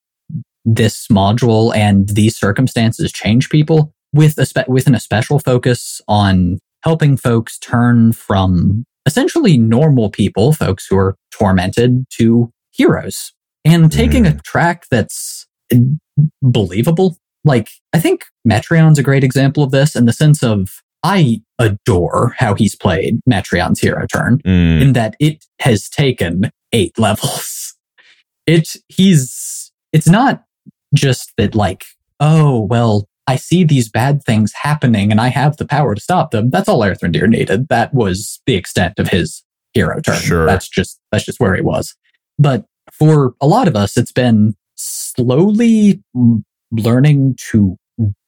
this module and these circumstances change people with a spe- with an especial focus on helping folks turn from essentially normal people, folks who are tormented to heroes and taking a track that's believable. Like, I think Metreon's a great example of this in the sense of I adore how he's played Metreon's hero turn Mm. in that it has taken eight levels. It, he's, it's not just that like, oh, well, I see these bad things happening and I have the power to stop them. That's all Aerthrandir needed. That was the extent of his hero turn. Sure. That's just, that's just where he was. But for a lot of us, it's been slowly learning to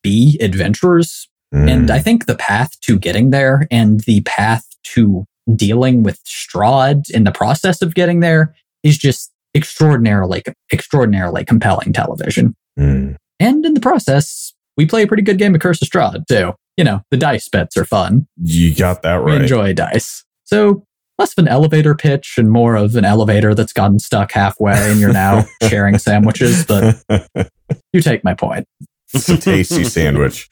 be adventurers and Mm. I think the path to getting there and the path to dealing with Strahd in the process of getting there is just extraordinarily, extraordinarily compelling television. Mm. And in the process, we play a pretty good game of Curse of Strahd too. You know, the dice bets are fun. You got that We right. enjoy dice. So less of an elevator pitch and more of an elevator that's gotten stuck halfway and you're now sharing sandwiches, but you take my point. it's a tasty sandwich.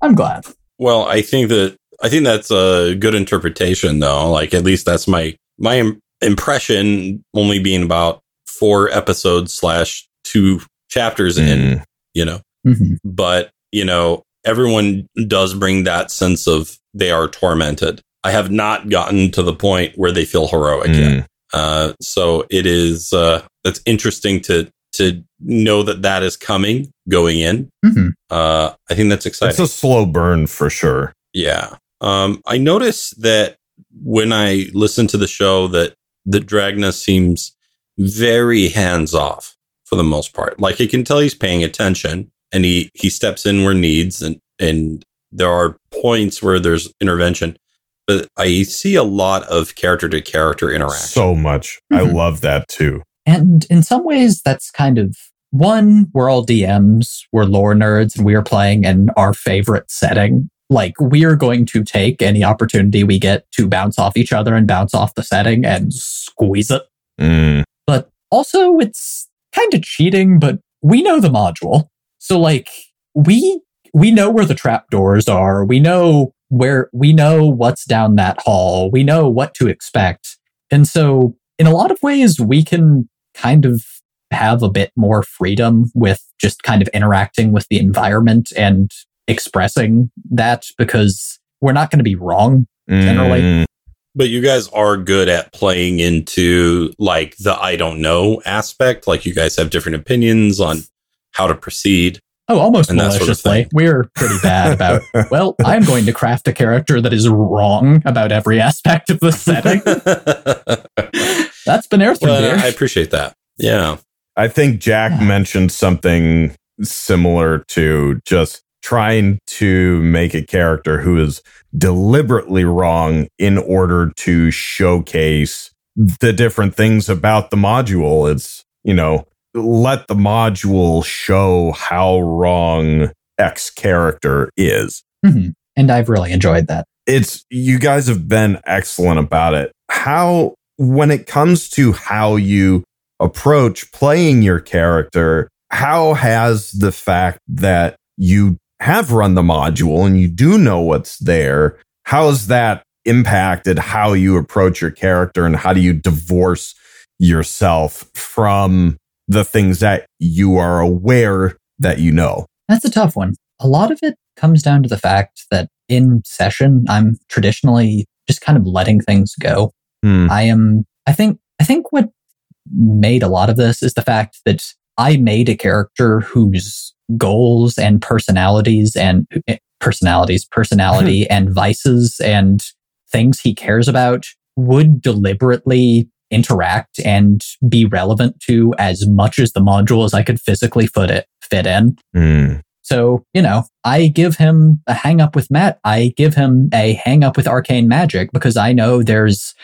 I'm glad. Well, I think that I think that's a good interpretation, though. Like at least that's my my im- impression. Only being about four episodes slash two chapters in, Mm. you know. Mhm. But you know, everyone does bring that sense of they are tormented. I have not gotten to the point where they feel heroic yet. Mm. Uh, so it is uh, it's interesting to to know that that is coming going in. Mhm. Uh, I think that's exciting. It's a slow burn for sure. Yeah. Um, I noticed that when I listen to the show that the Dragna seems very hands off for the most part. Like you can tell he's paying attention and he he steps in where needs and and there are points where there's intervention. But I see a lot of character to character interaction. So much. I Mhm. love that too. And in some ways, that's kind of one, we're all DMs, we're lore nerds, and we are playing in our favorite setting. Like, we are going to take any opportunity we get to bounce off each other and bounce off the setting and squeeze it. Mm. But also, it's kind of cheating, but we know the module. So, like, we we know where the trapdoors are. We know where we know what's down that hall. We know what to expect. And so, in a lot of ways, we can kind of have a bit more freedom with just kind of interacting with the environment and expressing that because we're not going to be wrong. Generally. Mm. But you guys are good at playing into like the I don't know aspect. Like you guys have different opinions on how to proceed. Oh, almost And that sort of maliciously. We're pretty bad about, well, I'm going to craft a character that is wrong about every aspect of the setting. That's been Earth well, I appreciate that. Yeah. I think Jack Yeah. mentioned something similar to just trying to make a character who is deliberately wrong in order to showcase the different things about the module. It's, you know, let the module show how wrong X character is. Mhm. And I've really enjoyed that. It's, you guys have been excellent about it. How, when it comes to how you approach playing your character, how has the fact that you have run the module and you do know what's there, how has that impacted how you approach your character and how do you divorce yourself from the things that you are aware that you know? That's a tough one. A lot of it comes down to the fact that in session, I'm traditionally just kind of letting things go. Hmm. I am, I think, I think what made a lot of this is the fact that I made a character whose goals and personalities and eh, personalities, personality and vices and things he cares about would deliberately interact and be relevant to as much as the module as I could physically fit it fit in. Mm. So, you know, I give him a hang up with Matt. I give him a hang up with arcane magic because I know there's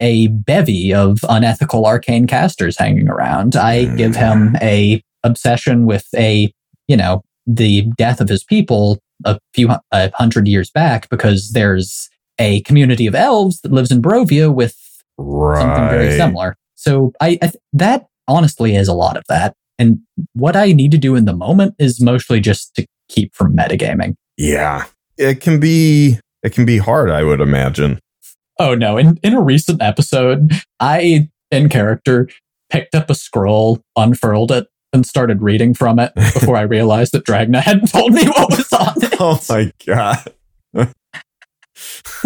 a bevy of unethical arcane casters hanging around. I give him a obsession with a, you know, the death of his people a few a hundred years back because there's a community of elves that lives in Barovia with Right. something very similar. So I, I th- that honestly is a lot of that. And what I need to do in the moment is mostly just to keep from metagaming. Yeah. It can be it can be hard, I would imagine. Oh no, in, in a recent episode, I in character picked up a scroll, unfurled it, and started reading from it before I realized that Dragna hadn't told me what was on it. Oh my god.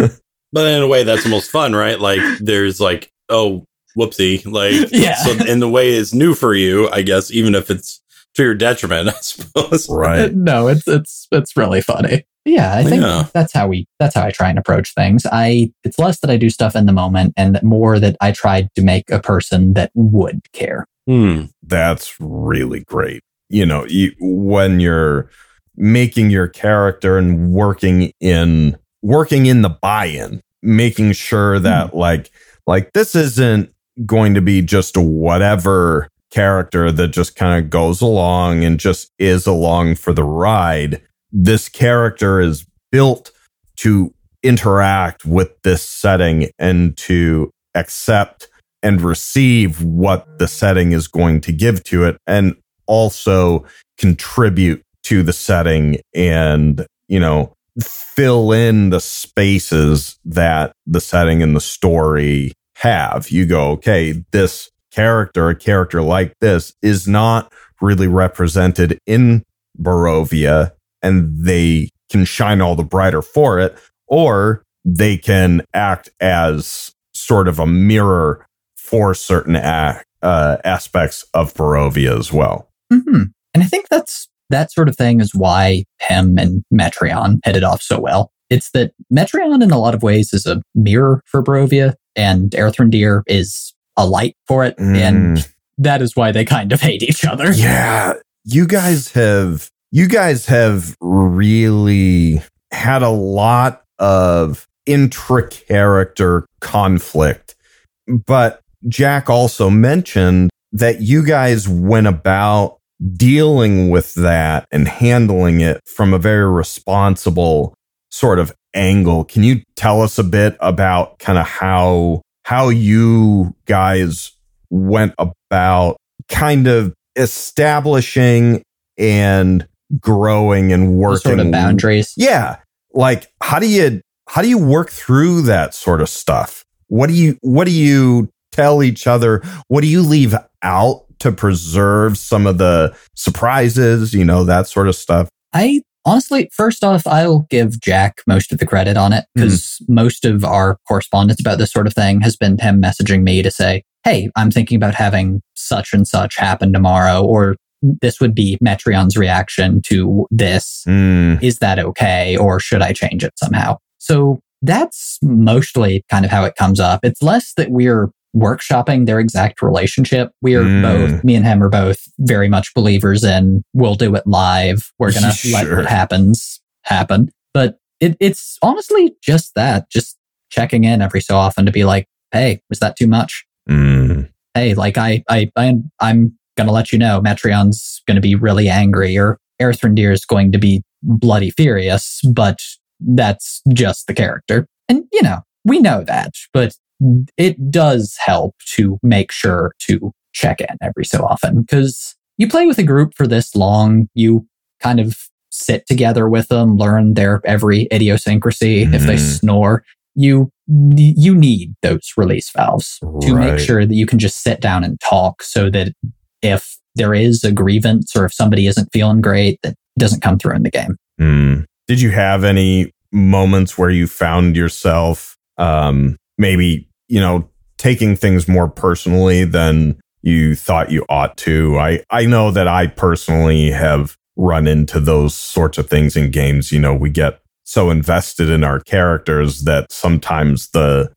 But in a way, that's the most fun, right? Like, there's like, oh, whoopsie. Like, Yeah. So in the way it's new for you, I guess, even if it's to your detriment, I suppose. Right. No, it's it's it's really funny. Yeah, I think Yeah. that's how we that's how I try and approach things. I it's less that I do stuff in the moment and more that I tried to make a person that would care. Hmm. That's really great. You know, you, when you're making your character and working in working in the buy-in, making sure hmm. that like like this isn't going to be just whatever character that just kind of goes along and just is along for the ride. This character is built to interact with this setting and to accept and receive what the setting is going to give to it and also contribute to the setting and, you know, fill in the spaces that the setting and the story have. You go, okay, this character, a character like this is not really represented in Barovia and they can shine all the brighter for it, or they can act as sort of a mirror for certain a- uh, aspects of Barovia as well. hmm And I think that's that sort of thing is why him and Metreon hit it off so well. It's that Metreon in a lot of ways is a mirror for Barovia and Aerthrandir is a light for it. Mm. And that is why they kind of hate each other. Yeah, you guys have you guys have really had a lot of intra-character conflict. But Jack also mentioned that you guys went about dealing with that and handling it from a very responsible sort of angle. Can you tell us a bit about kind of how how you guys went about kind of establishing and growing and working sort of boundaries. yeah. Like how do you how do you work through that sort of stuff? What do you what do you tell each other? What do you leave out to preserve some of the surprises, you know, that sort of stuff? I honestly, first off, I'll give Jack most of the credit on it because most of our correspondence about this sort of thing has been him messaging me to say, Hey, I'm thinking about having such and such happen tomorrow, or this would be Metreon's reaction to this. Mm, Is that okay? Or should I change it somehow? So that's mostly kind of how it comes up. It's less that we're workshopping their exact relationship. We are Mm. both, me and him are both very much believers in we'll do it live. We're going to let what happens happen. But it, it's honestly just that, just checking in every so often to be like, Hey, was that too much? mm, Hey, like I, I, I I'm going to let you know Metreon's going to be really angry or Aerthrandir is going to be bloody furious, but that's just the character. And, you know, we know that, but it does help to make sure to check in every so often because you play with a group for this long, you kind of sit together with them, learn their every idiosyncrasy. If they Mhm. snore, you you need those release valves to make sure that you can just sit down and talk so that if there is a grievance or if somebody isn't feeling great, that doesn't come through in the game. mm. Did you have any moments where you found yourself um maybe, you know, taking things more personally than you thought you ought to. I, I know that I personally have run into those sorts of things in games. You know, we get so invested in our characters that sometimes the,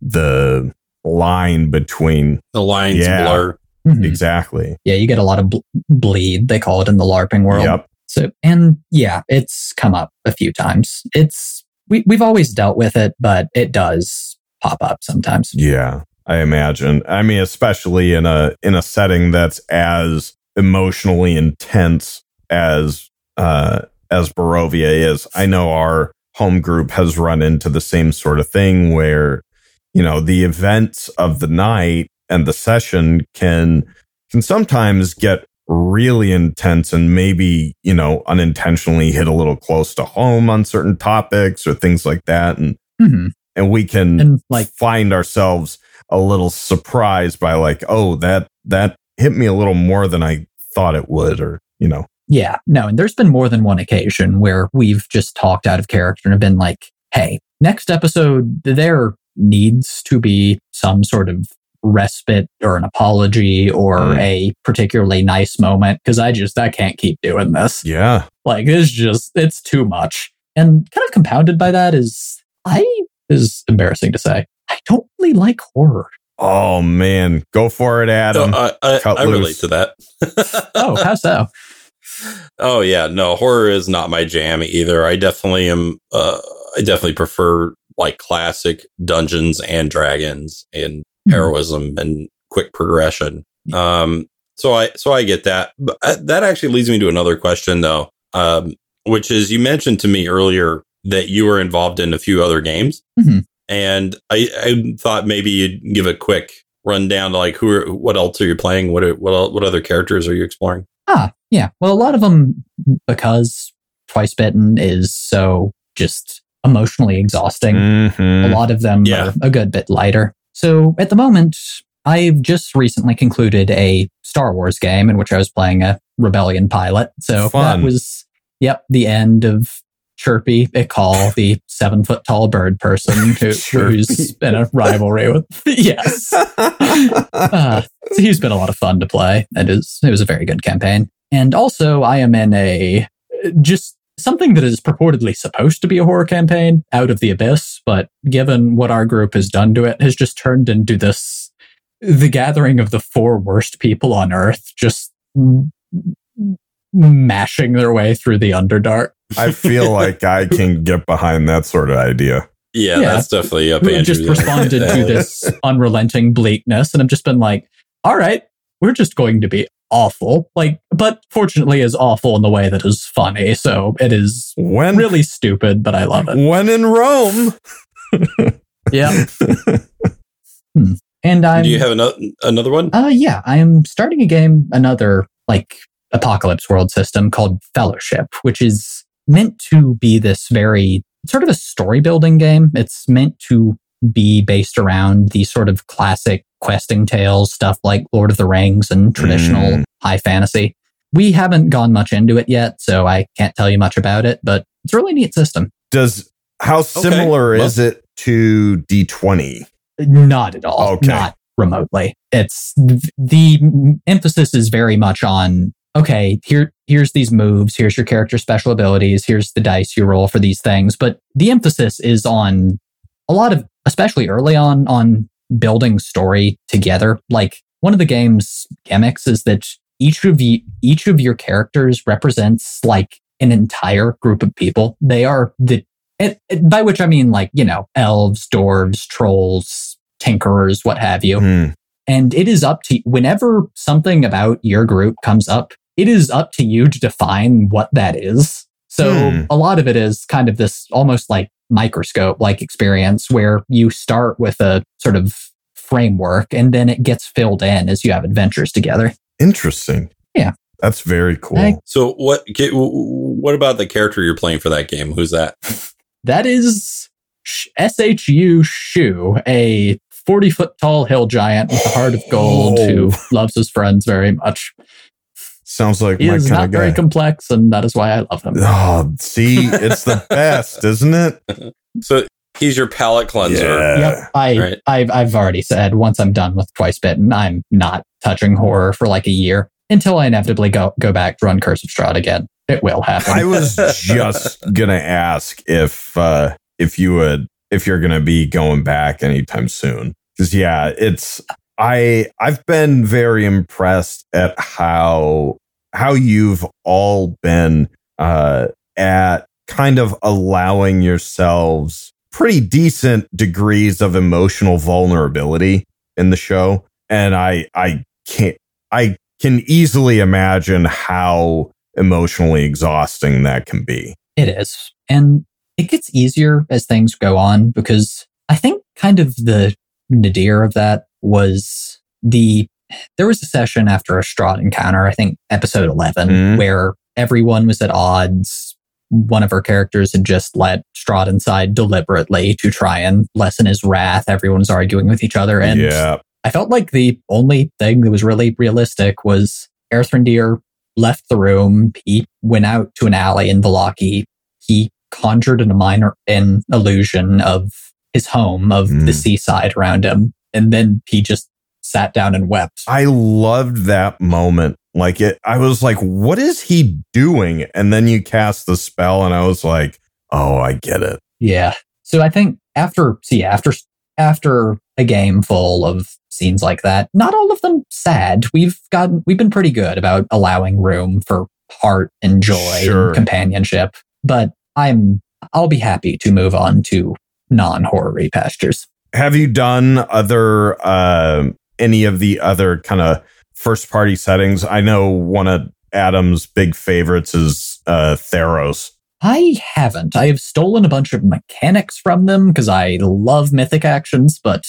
the line between The lines Yeah. blur. Mhm. exactly. Yeah, you get a lot of bl- bleed, they call it in the LARPing world. Yep. So, and yeah, it's come up a few times. It's, we, we've always dealt with it, but it does pop up sometimes. Yeah, I imagine. I mean, especially in a in a setting that's as emotionally intense as uh as Barovia is. I know our home group has run into the same sort of thing where you know the events of the night and the session can can sometimes get really intense and maybe you know unintentionally hit a little close to home on certain topics or things like that and hmm and we can And like, find ourselves a little surprised by like, oh, that that hit me a little more than I thought it would, or you know, yeah, no, and there's been more than one occasion where we've just talked out of character and have been like, hey, next episode, there needs to be some sort of respite or an apology or Mm. a particularly nice moment because I just, I can't keep doing this. yeah, Like it's just it's too much. And kind of compounded by that is I is embarrassing to say. I don't really like horror. oh man, go for it, No, Adam. I, I, cut I relate to that. Oh, how so? oh yeah, no, horror is not my jam either. I definitely am. Uh, I definitely prefer like classic Dungeons and Dragons and Hmm. heroism and quick progression. Um, so I so I get that. But uh, that actually leads me to another question though, um, which is you mentioned to me earlier that you were involved in a few other games, Mhm. and I, I thought maybe you'd give a quick rundown to like who are, what else are you playing? What are, what what other characters are you exploring? Ah, yeah. Well, a lot of them because Twice Bitten is so just emotionally exhausting. A Mhm. lot of them Yeah. are a good bit lighter. So at the moment, I've just recently concluded a Star Wars game in which I was playing a rebellion pilot. So Fun. that was, yep, the end of Chirpy they call the seven foot tall bird person who, who's in a rivalry with. yes. Uh, so he's been a lot of fun to play. It is it was a very good campaign. And also I am in a just something that is purportedly supposed to be a horror campaign out of the abyss, but given what our group has done to it, has just turned into this the gathering of the four worst people on earth, just mashing their way through the underdark. I feel like I can get behind that sort of idea. Yeah, Yeah. that's definitely up who have just responded to this unrelenting bleakness and I've just been like, all right, we're just going to be awful. Like, but fortunately is awful in the way that is funny. So it is When really stupid, but I love it. when in Rome. Yeah. Hmm. And I'm, Do you have another another one? uh, yeah, I am starting a game, another like apocalypse world system called Fellowship, which is meant to be this very sort of a story building game. It's meant to be based around the sort of classic questing tales, stuff like Lord of the Rings and traditional Mm. high fantasy. We haven't gone much into it yet, so I can't tell you much about it, but it's a really neat system. Does how similar well- is it to D twenty? Not at all. Okay. Not remotely. It's the emphasis is very much on okay, here here's these moves, here's your character special abilities, here's the dice you roll for these things, but the emphasis is on a lot of especially early on on building story together. Like one of the game's gimmicks is that each of you each of your characters represents like an entire group of people. They are the and, and by which I mean like, you know, elves, dwarves, trolls, tinkerers, what have you. Hmm. And it is up to whenever something about your group comes up, it is up to you to define what that is. So Hmm. a lot of it is kind of this almost like microscope like experience where you start with a sort of framework and then it gets filled in as you have adventures together. Interesting. Yeah. That's very cool. I- So what? What about the character you're playing for that game? Who's that? That is SHU Shu, a 40 foot tall hill giant with a heart of gold Oh. who loves his friends very much. Sounds like He my is kind not of very complex, and that is why I love him. oh, see, it's the best, isn't it? So he's your palate cleanser. Yeah. Yep, I, Right. I've, I've already said once I'm done with Twice Bitten, I'm not touching horror for like a year until I inevitably go go back to run Curse of Strahd again. It will happen. I was just gonna ask if uh if you would if you're gonna be going back anytime soon. Because yeah, it's I I've been very impressed at how how you've all been uh at kind of allowing yourselves pretty decent degrees of emotional vulnerability in the show. And I I can't I can easily imagine how emotionally exhausting that can be. It is. And it gets easier as things go on because I think kind of the nadir of that was the there was a session after a Strahd encounter, I think episode 11, Mhm. where everyone was at odds. One of our characters had just let Strahd inside deliberately to try and lessen his wrath. Everyone was arguing with each other. And yeah. I felt like the only thing that was really realistic was Aerthrandir left the room. He went out to an alley in Vallaki. He conjured in a minor an illusion of his home, of the Mm. seaside around him. And then he just sat down and wept. I loved that moment. Like it, I was like, what is he doing? And then you cast the spell, and I was like, oh, I get it. Yeah. So I think after, see, after, after a game full of scenes like that, not all of them sad. We've gotten, we've been pretty good about allowing room for heart and joy Sure. and companionship, but I'm, I'll be happy to move on to non horror pastures. Have you done other, uh, any of the other kind of first party settings? I know one of Adam's big favorites is uh, Theros. I haven't. I have stolen a bunch of mechanics from them because I love mythic actions, but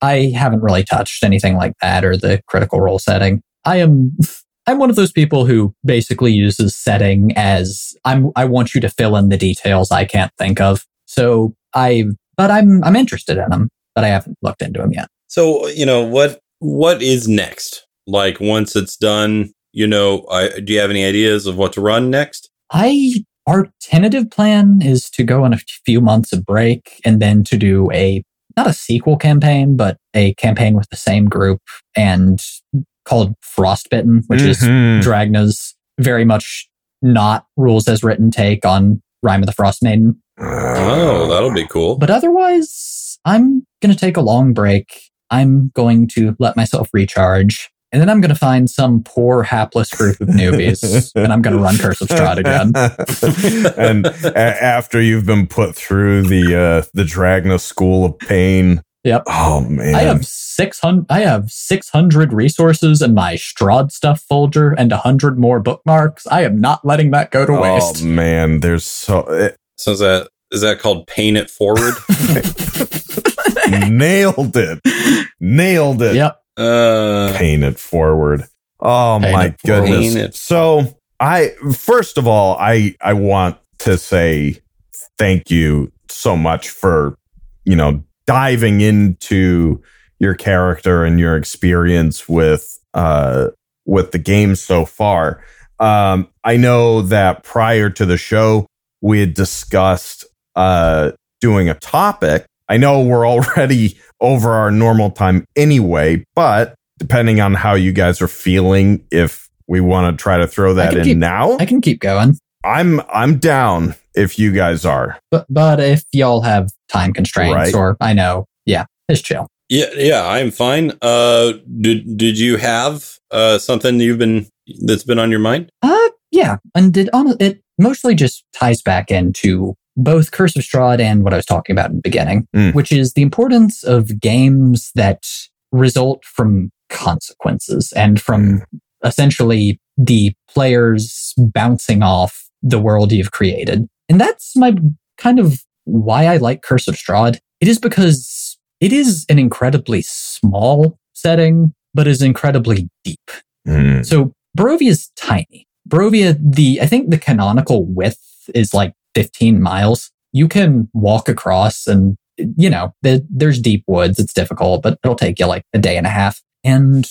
I haven't really touched anything like that or the critical role setting. I am I'm one of those people who basically uses setting as I'm I want you to fill in the details I can't think of. So I but I'm I'm interested in them, but I haven't looked into them yet. So you know what what is next? Like once it's done, you know, I, do you have any ideas of what to run next? I our tentative plan is to go on a few months of break and then to do a not a sequel campaign, but a campaign with the same group and called Frostbitten, which is Mhm. Dragna's very much not rules as written take on Rime of the Frost Maiden. Oh, that'll be cool. But otherwise, I'm going to take a long break. I'm going to let myself recharge. And then I'm going to find some poor, hapless group of newbies, and I'm going to run Curse of Strahd again. and a- after you've been put through the uh, the Dragna School of Pain. Yep. Oh man. I have six hundred. I have six hundred resources in my Strahd stuff folder and a hundred more bookmarks. I am not letting that go to waste. Oh man, there's so it, So is that is that called paying it forward? nailed it. Nailed it. Yep. uh, Paint it forward. Oh Paint my it goodness. Paint it. So I first of all, I I want to say thank you so much for, you know, diving into your character and your experience with uh with the game so far. Um I know that prior to the show we had discussed uh doing a topic. I know we're already over our normal time anyway, but depending on how you guys are feeling, if we want to try to throw that in keep- now, I can keep going, I'm I'm down if you guys are. but but if y'all have time constraints, Right. or I know, yeah, it's chill. yeah, yeah, I'm fine. Uh, did did you have uh something you've been that's been on your mind? Uh, yeah, and it on it mostly just ties back into both Curse of Strahd and what I was talking about in the beginning, Mm. which is the importance of games that result from consequences and from essentially the players bouncing off the world you've created. And that's my kind of why I like Curse of Strahd. It is because it is an incredibly small setting, but is incredibly deep. Mm. So Barovia is tiny. Barovia, the I think the canonical width is like 15 miles. You can walk across and you know, there's deep woods. It's difficult, but it'll take you like a day and a half. And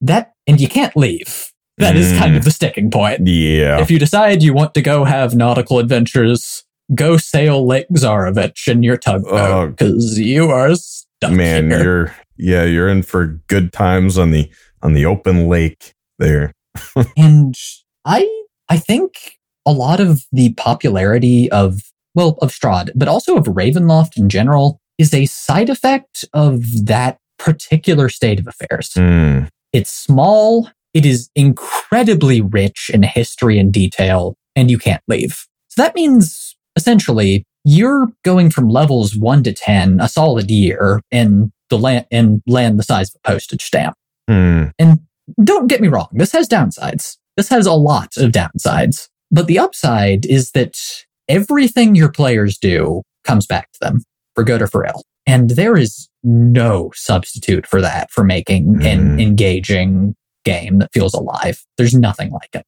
that, and you can't leave. That is kind of mm. the sticking point. Yeah. If you decide you want to go have nautical adventures, go sail Lake Zarovich in your Oh. tugboat because you are stuck Man, here. you're yeah, you're in for good times on the on the open lake there. and I I think a lot of the popularity of well of Strahd, but also of Ravenloft in general, is a side effect of that particular state of affairs. Mm, It's small, it is incredibly rich in history and detail, and you can't leave. So that means essentially you're going from levels one to ten a solid year in the land in land the size of a postage stamp. mm, And don't get me wrong, this has downsides. This has a lot of downsides. But the upside is that everything your players do comes back to them for good or for ill. And there is no substitute for that for making an Mm. engaging game that feels alive. There's nothing like it.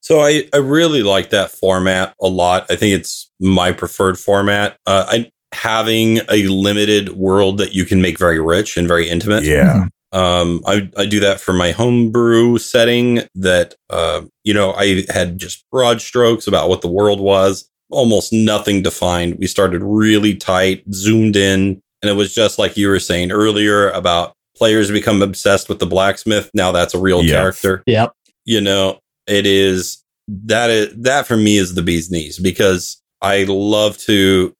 So I, I really like that format a lot. I think it's my preferred format. Uh, I having a limited world that you can make very rich and very intimate. yeah. Um, I, I do that for my homebrew setting that, uh, you know, I had just broad strokes about what the world was, almost nothing defined. We started really tight, zoomed in, and it was just like you were saying earlier about players become obsessed with the blacksmith. Now that's a real Yes. character Yep. you know, it is that is that for me is the bee's knees because I love to,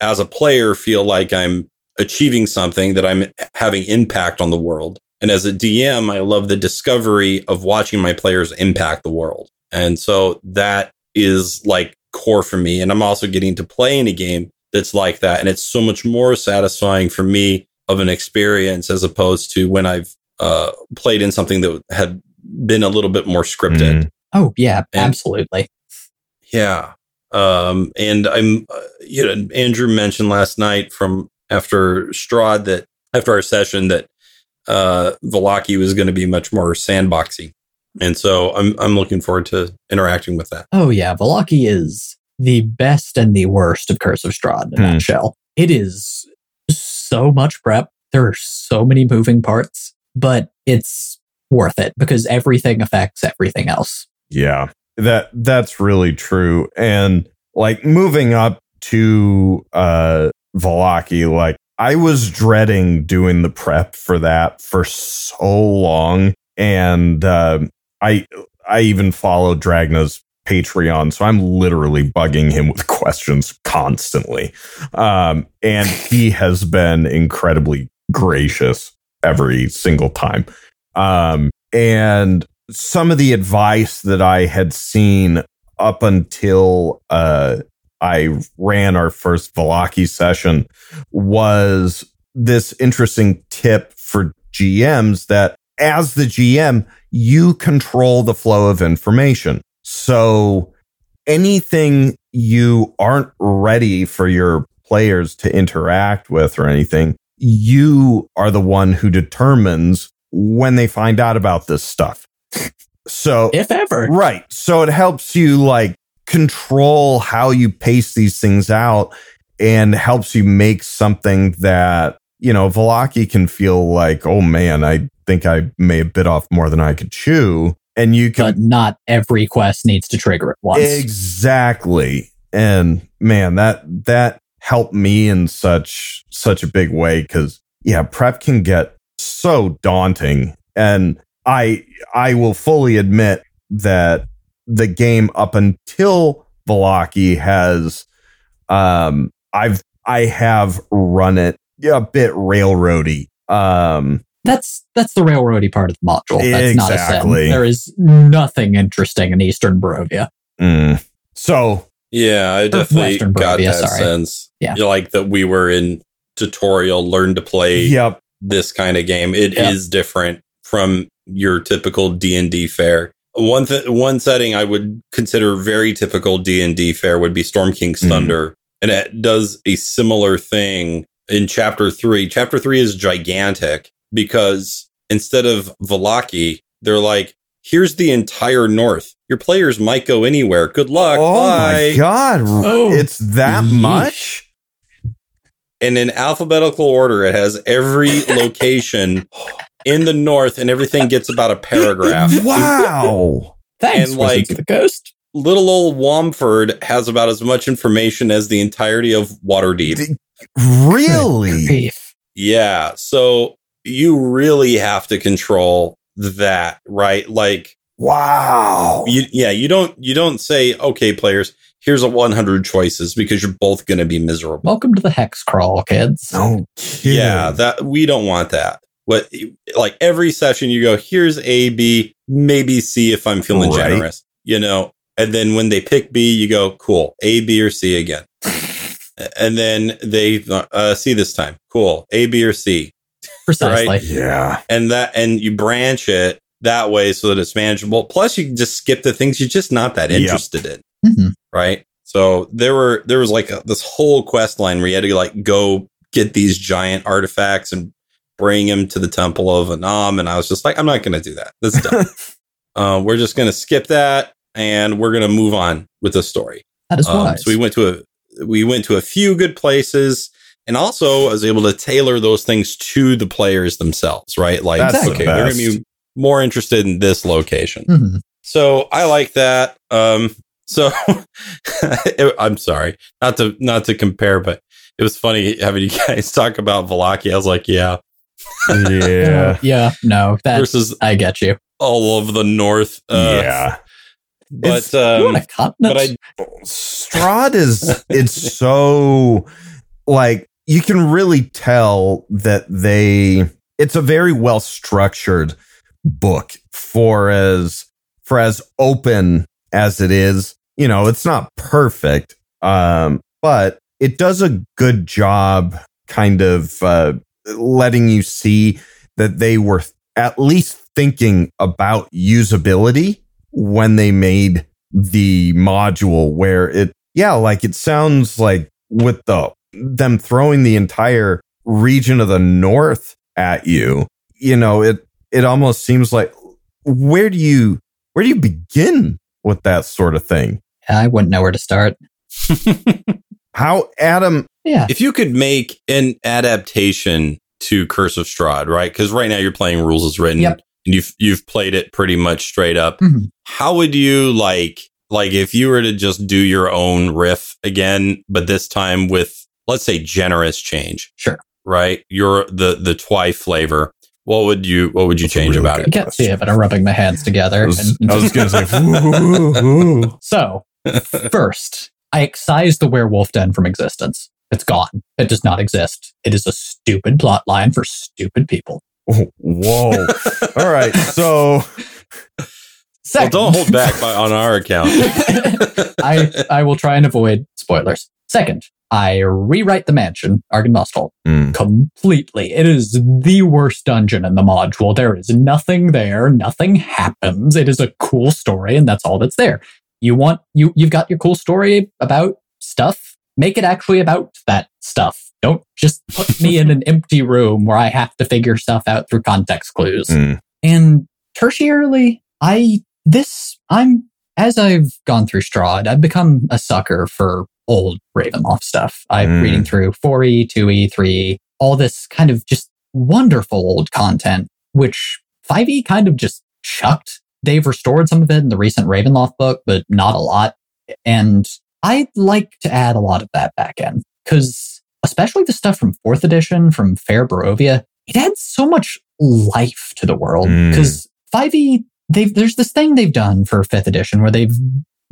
as a player, feel like I'm achieving something that I'm having impact on the world. And as a DM, I love the discovery of watching my players impact the world. And so that is like core for me. And I'm also getting to play in a game that's like that. And it's so much more satisfying for me of an experience as opposed to when I've uh, played in something that had been a little bit more scripted. Mm. Oh, yeah, And- absolutely. Yeah. Um, and I'm, uh, you know, Andrew mentioned last night from after Strahd that after our session that, uh, Vallaki was going to be much more sandboxy. And so I'm, I'm looking forward to interacting with that. Oh, yeah. Vallaki is the best and the worst of Curse of Strahd in a Hmm. nutshell. It is so much prep. There are so many moving parts, but it's worth it because everything affects everything else. Yeah. That that's really true. And like moving up to uh Vallaki, like I was dreading doing the prep for that for so long. And uh, I I even followed Dragna's Patreon, so I'm literally bugging him with questions constantly. Um, and he has been incredibly gracious every single time. Um, and some of the advice that I had seen up until uh, I ran our first Vallaki session was this interesting tip for GMs that as the GM, you control the flow of information. So anything you aren't ready for your players to interact with or anything, you are the one who determines when they find out about this stuff. So If ever. Right. So it helps you like control how you pace these things out and helps you make something that, you know, Vallaki can feel like, oh man, I think I may have bit off more than I could chew. And you can But not every quest needs to trigger it once. Exactly. And man, that that helped me in such such a big way cuz yeah, prep can get so daunting and I I will fully admit that the game up until Vallaki has um I've I have run it a bit railroady. Um That's that's the railroady part of the module. That's not a Exactly. There is nothing interesting in Eastern Barovia. mm. so Yeah, I definitely Western got Barovia, that sorry. sense. Yeah. You know, like that we were in tutorial, learn to play yep. this kind of game. It is Yeah. different from your typical D and D fare. One th- one setting I would consider very typical D and D fare would be Storm King's Mhm. Thunder, and it does a similar thing in Chapter Three. Chapter Three is gigantic because instead of Vallaki, they're like, "Here's the entire North. Your players might go anywhere. Good luck. Oh Bye." my god, Oh, it's that yeesh. much? and in alphabetical order, it has every location in the north, and everything gets about a paragraph. Wow. Thanks, And, like- the Coast. Little old Womford has about as much information as the entirety of Waterdeep. really? Yeah, so you really have to control that, right? Like Wow. you, yeah, you don't you don't say, okay, players, here's a 100 choices because you're both going to be miserable. Welcome to the hex crawl, kids. No. Yeah, that we don't want that. What like every session you go, here's A, B, maybe C if I'm feeling Right. generous, you know. And then when they pick B, you go, cool, A, B, or C again. and then they uh, C this time, cool, A, B, or C, Precisely. Right. Yeah. and that and you branch it that way so that it's manageable. Plus, you can just skip the things you're just not that Yep. interested in Mhm. right? So there were there was like a, this whole quest line where you had to like go get these giant artifacts and bring him to the temple of Annam, and I was just like, I'm not going to do that. That's dumb. uh, we're just going to skip that, and we're going to move on with the story. That is Um, wise. so we went to a we went to a few good places. And also, I was able to tailor those things to the players themselves, right? Like, That's the okay, they're going to be more interested in this location. Mhm. So I like that. Um, so it- I'm sorry, not to not to compare, but it was funny having you guys talk about Vallaki. I was like, yeah, Yeah. yeah. No, that versus I get you. all of the North. Uh, yeah. but It's- you um, want a continent? but I Strahd is it's so like you can really tell that they it's a very well structured book for as for as open as it is. You know, it's not perfect, um, but it does a good job kind of uh, letting you see that they were at least thinking about usability when they made the module where it yeah like it sounds like with the them throwing the entire region of the north at you you know it it almost seems like where do you where do you begin with that sort of thing I wouldn't know where to start. how adam Yeah. if you could make an adaptation to Curse of Strahd, right? Because right now you're playing rules as written, Yep. and you've you've played it pretty much straight up. Mhm. How would you like like if you were to just do your own riff again, but this time with let's say generous change, Sure. right? Your the the twi flavor. What would you what would you That's change really about it? I can't see it, but I'm rubbing my hands together. I was, and- I was gonna say ooh, ooh, ooh. so, first, I excise the werewolf den from existence. It's gone. It does not exist. It is a stupid plot line for stupid people. whoa all right so Well, Second, don't hold back by, on our account. I, I will try and avoid spoilers. Second, I rewrite the mansion, Argynvostholt, Hmm. completely. It is the worst dungeon in the module. There is nothing there. Nothing happens. It is a cool story, and that's all that's there. You want you you've got your cool story about stuff. Make it actually about that stuff. Don't just put me in an empty room where I have to figure stuff out through context clues. Hmm. And tertiarily, I this I'm as I've gone through Strahd, I've become a sucker for old Ravenloft stuff. I'm Mm. reading through 4e, 2e, 3e, all this kind of just wonderful old content, which 5e kind of just chucked. They've restored some of it in the recent Ravenloft book, but not a lot. And I'd like to add a lot of that back in because especially the stuff from fourth edition from Fair Barovia, it adds so much life to the world Mm. because 5e they've there's this thing they've done for fifth edition where they've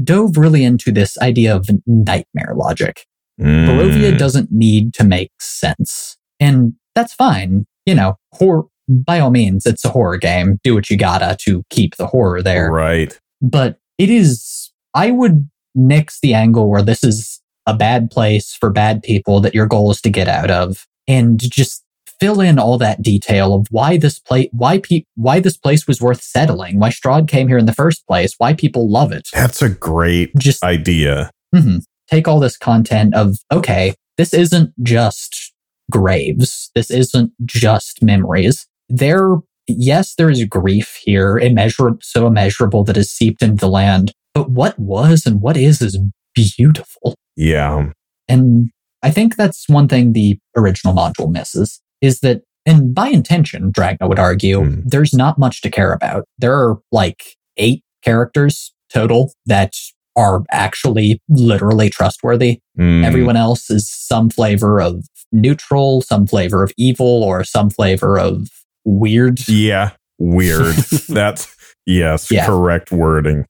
dove really into this idea of nightmare logic. Barovia Hmm. doesn't need to make sense. And that's fine. You know, horror by all means, it's a horror game. Do what you gotta to keep the horror there right but it is i would nix the angle where this is a bad place for bad people that your goal is to get out of and just fill in all that detail of why this place why pe- why this place was worth settling why Strahd came here in the first place why people love it. That's a great just idea. Mhm. take all this content of okay this isn't just graves. This isn't just memories. There yes there is grief here immeasurable so immeasurable that is seeped into the land but what was and what is is beautiful yeah and i think that's one thing the original module misses is that and by intention dragna would argue Hmm. there's not much to care about there are like eight characters total that are actually literally trustworthy Hmm. Everyone else is some flavor of neutral, some flavor of evil, or some flavor of weird. yeah Weird. That's yes, Yeah. correct wording.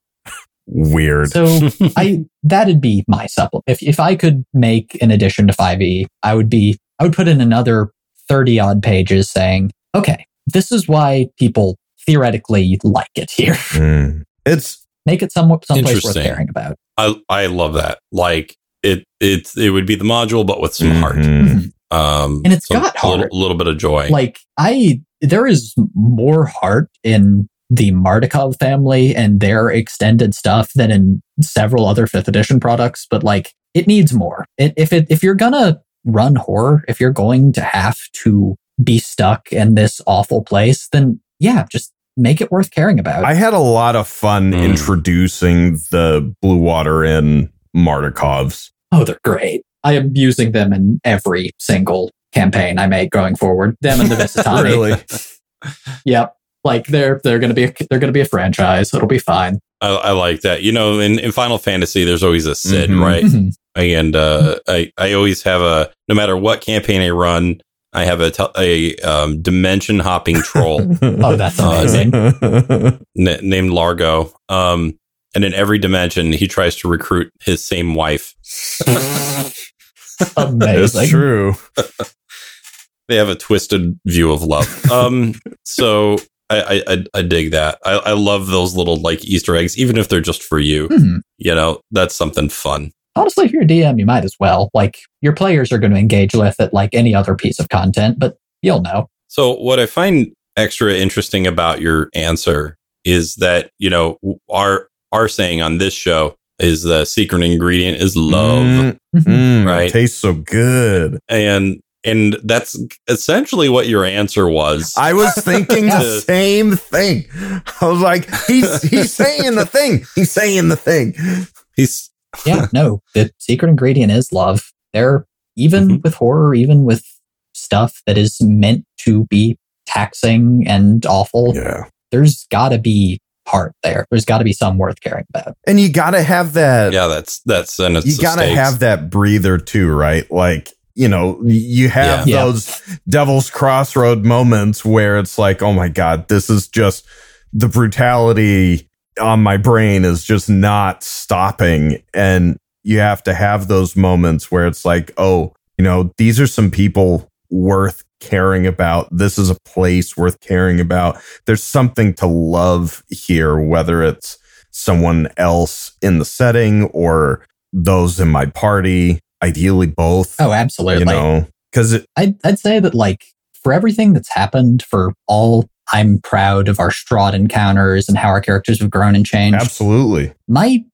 Weird. So I that'd be my supplement. If if I could make an addition to 5e, I would be I would put in another 30 odd pages saying, okay, this is why people theoretically like it here. Mm. It's Make it somewhat someplace worth caring about. I I love that. Like it it it would be the module, but with some heart. Mhm. Um, And it's some- got a little, little bit of joy. Like I there is more heart in the Martikov family and their extended stuff than in several other fifth edition products, but like it needs more. It, if it if you're gonna run horror, if you're going to have to be stuck in this awful place, then yeah, just make it worth caring about. I had a lot of fun Mm. introducing the Blue Water Inn Martikovs. oh, they're great. I am using them in every single campaign I make going forward. Them and the Vistani. Really? Yep. Like they're they're gonna be a, they're gonna be a franchise. It'll be fine. I, I like that. You know, in, in Final Fantasy, there's always a Cid, Mhm. right? Mhm. And uh, I I always have a no matter what campaign I run, I have a tel- a um, dimension hopping troll Oh, that's Uh, amazing. n- named Largo. Um, and in every dimension, he tries to recruit his same wife. Amazing. it's true. They have a twisted view of love. Um, so I, I I I dig that. I, I love those little like Easter eggs, even if they're just for you. Mhm. You know, that's something fun. Honestly, if you're a DM, you might as well. Like your players are going to engage with it like any other piece of content, but you'll know. So what I find extra interesting about your answer is that you know our our saying on this show is the secret ingredient is love, Mm, Mhm. mm, Right. Tastes so good. and and that's essentially what your answer was. I was thinking the same thing. I was like, he's he's saying the thing. He's saying the thing. He's yeah, no, the secret ingredient is love. There, even Mhm. with horror, even with stuff that is meant to be taxing and awful, Yeah. there's got to be heart there. There's got to be some worth caring about. And you gotta have that yeah, that's that's and it's you gotta stakes. have that breather too, right? Like, you know, you have Yeah. Yeah. those devil's crossroad moments where it's like, oh my God, this is just the brutality on my brain is just not stopping. And you have to have those moments where it's like, oh, you know, these are some people worth caring about. This is a place worth caring about. There's something to love here, whether it's someone else in the setting or those in my party, ideally both. Oh, absolutely. you know, because I'd, I'd say that like for everything that's happened, for all I'm proud of our Strahd encounters and how our characters have grown and changed. absolutely. My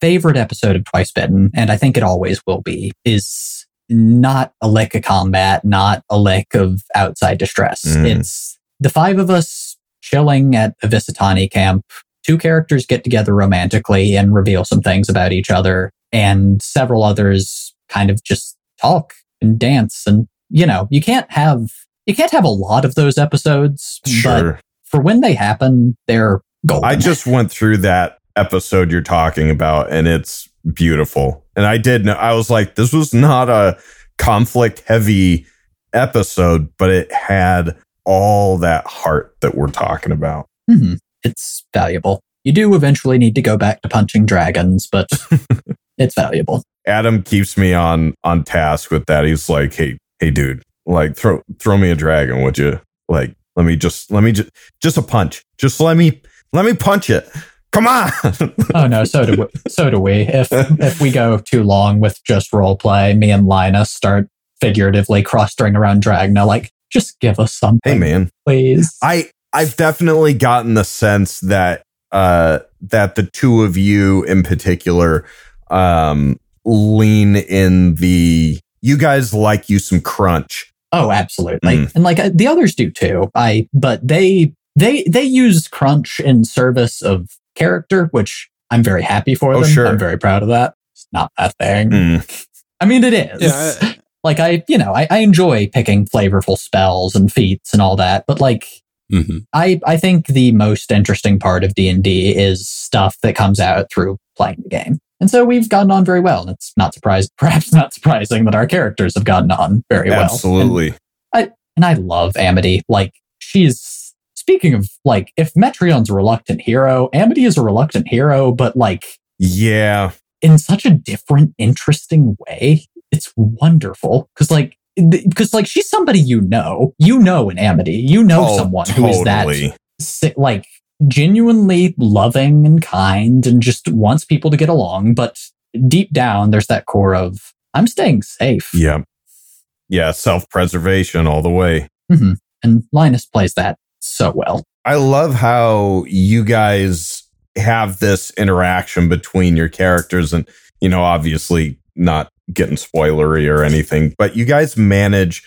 favorite episode of Twice Bitten, and I think it always will be, is not a lick of combat, not a lick of outside distress. Mm. It's the five of us chilling at a Vistani camp. Two characters get together romantically and reveal some things about each other, and several others kind of just talk and dance. And you know, you can't have you can't have a lot of those episodes, but Sure. for when they happen, they're golden. I just went through that episode you're talking about and it's beautiful. And I did know, I was like, this was not a conflict heavy episode, but it had all that heart that we're talking about. Mhm. It's valuable. You do eventually need to go back to punching dragons, but it's valuable. Adam keeps me on on task with that. He's like, "Hey, hey, dude, like throw throw me a dragon, would you? Like, let me just let me just just a punch. Just let me let me punch it. Come on." Oh no, so do we. so do we. If if we go too long with just role play, me and Linus start figuratively cross-string around Dragna. Like, just give us something, hey, man, please. I I've definitely gotten the sense that uh that the two of you in particular um lean in the you guys like you some crunch. Oh, absolutely. Mm. And like uh, the others do too. I but they they they use crunch in service of character, which I'm very happy for Oh, them. sure. I'm very proud of that. It's not that thing. Mm. I mean, it is. Yeah, I- like I, you know, I, I enjoy picking flavorful spells and feats and all that, but like Mhm. I, I think the most interesting part of D and D is stuff that comes out through playing the game. And so we've gotten on very well. And it's not surprised, perhaps not surprising that our characters have gotten on very well. Absolutely. And, and I love Amity. Like she's speaking of like, if Metreon's a reluctant hero, Amity is a reluctant hero, but like Yeah. in such a different, interesting way. It's wonderful because like because like she's somebody you know, you know in Amity, you know Oh, someone who is that totally. like genuinely loving and kind and just wants people to get along, but deep down there's that core of I'm staying safe. Yeah. Yeah. Self preservation all the way. Mhm. And Linus plays that so well. I love how you guys have this interaction between your characters and, you know, obviously not getting spoilery or anything, but you guys manage